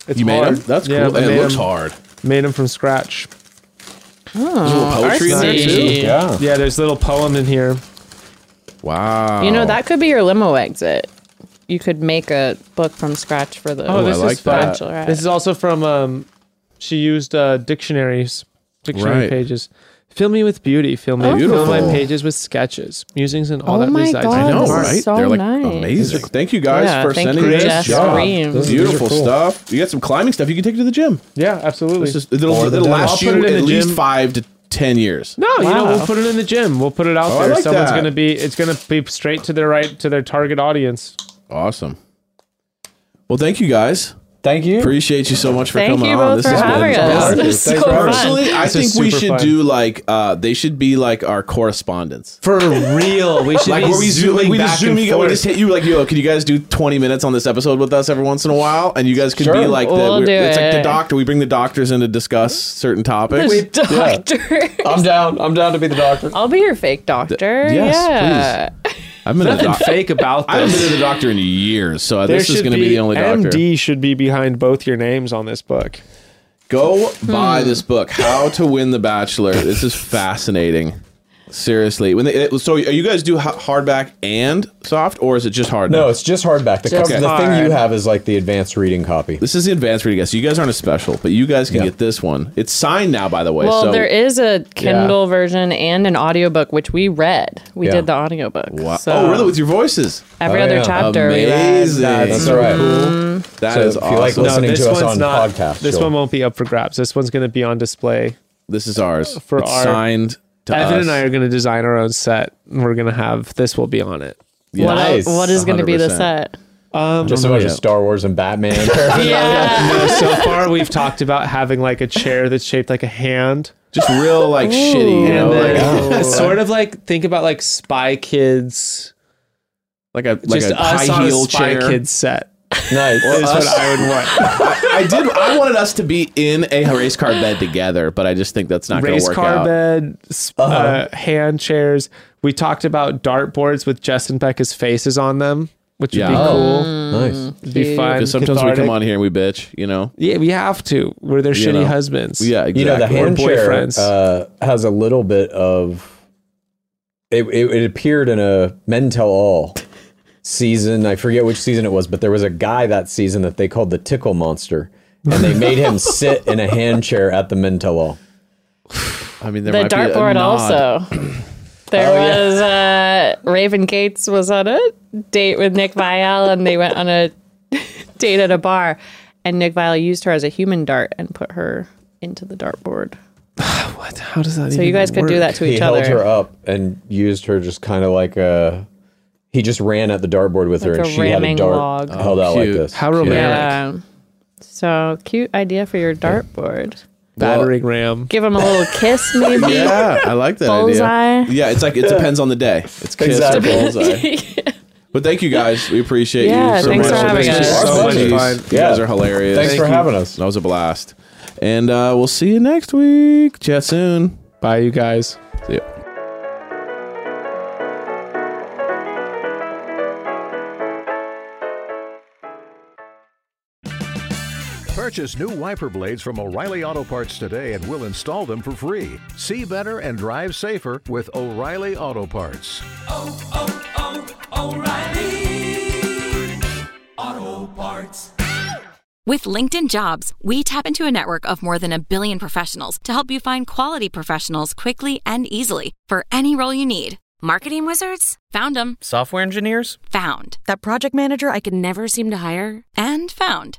It's you made them? That's Yeah, cool. I And it made looks 'em- hard. Made them from scratch. There's a little poetry in there too. Yeah. Yeah, there's a little poem in here. Wow. You know, that could be your limo exit. You could make a book from scratch for the Oh, I this like is fun. that. Bachelorette. This is also from um she used uh dictionaries, dictionary Right. pages. Fill me with beauty, fill me Beautiful. fill my pages with sketches, musings and all Oh that my resides God, I know, this my is heart. right? so They're like nice. amazing. Thank you guys Yeah, for thank sending you, this. Jess job. Ream. This is- Beautiful cool. stuff. You got some climbing stuff you can take to the gym. Yeah, absolutely. It's just, it'll, Or it'll last I'll you put it in at the least gym. five to ten years. No, you know, we'll put it in the gym. We'll put it out Oh, there. like Someone's that. gonna be it's gonna be straight to their right to their target audience. Awesome. Well, thank you guys. Thank you. Appreciate you so much for Thank coming you on. both This for has having been us. awesome. This is Thanks so for having us. fun. Personally, I This think is we super should fun. do like uh they should be like our correspondents. For real, we should Like be where we zoom, zooming we back just zoom and you, we forth. just hit you like yo, can you guys do twenty minutes on this episode with us every once in a while? And you guys can be Sure. like the We'll we're- do it's like the it. doctor. We bring the doctors in to discuss certain topics. Doctor. I'm down. I'm down to be the doctor. I'll be your fake doctor. yes, yeah. I've been a Nothing doc- fake about I haven't been to the doctor in years, so There this is should going to be the only doctor. MD should be behind both your names on this book. Go buy Hmm. this book, How to Win the Bachelor. This is fascinating. Seriously, when they, it, so are you guys do hardback and soft, or is it just hard? No, it's just hardback. The, Just cover, the thing you have is like the advanced reading copy. This is the advanced reading guide. So you guys aren't a special, but you guys can Yeah. get this one. It's signed now, by the way. Well, so there is a Kindle version and an audiobook, which we read. We Yeah. did the audiobook. Wow. So oh, really? With your voices? every Oh, other yeah. chapter we read. Amazing. That's all right. That So is if you like awesome. listening this to us one's on not. podcast, This sure. one won't be up for grabs. This one's going to be on display. this is ours. For it's our- signed to Evan us. and I are going to design our own set. and We're going to have this will be on it. Yeah. What, Nice. what is going to be the 100%. set? Um, Just a bunch of Star Wars and Batman. Yeah. no, so far we've talked about having like a chair that's shaped like a hand. Just real like shitty, you know, and like, then sort of like think about like Spy Kids, like a like just a us high on heel a Spy chair. Kids set. Nice. Is what us- I would want. I, I did. I wanted us to be in a race car bed together, but I just think that's not going Race to work car out. bed, s- uh, hand chairs. We talked about dartboards with Justin and Becca's faces on them, which would be Oh. cool. nice. It'd be fun. Because sometimes we come on here and we bitch, you know. Yeah, we have to. We're their You shitty know. husbands. Yeah, exactly. You know, the hand Or chair uh, has a little bit of. It, it, it appeared in a Men Tell All season. I forget which season it was, but there was a guy that season that they called the Tickle Monster, and they made him sit in a hand chair at the Men Tell All. I mean, there the might be a dartboard also. There Oh, yeah. was uh, Raven Gates was on a date with Nick Viall, and they went on a date at a bar, and Nick Viall used her as a human dart and put her into the dartboard. What? How does that? So you guys could do that to He each held other. her up and used her just kind of like a. He just ran at the dartboard with her, and she had a ramming dart log. held out like this. How romantic. Yeah. So cute idea for your dartboard. Battering ram. Give him a little kiss, maybe. Yeah, I like that Bullseye. idea. Yeah, it's like it depends on the day. It's kiss Exactly. or bullseye. But thank you guys. We appreciate Yeah, you so thanks much. for having This us. was so much fun. You guys are hilarious. Thanks for having us. That was a blast. And uh, we'll see you next week. Chat soon. Bye, you guys. Purchase new wiper blades from O'Reilly Auto Parts today and we'll install them for free. See better and drive safer with O'Reilly Auto Parts. With LinkedIn Jobs, we tap into a network of more than a billion professionals to help you find quality professionals quickly and easily for any role you need. Marketing wizards? Found them. Software engineers? Found. That project manager I could never seem to hire? And found.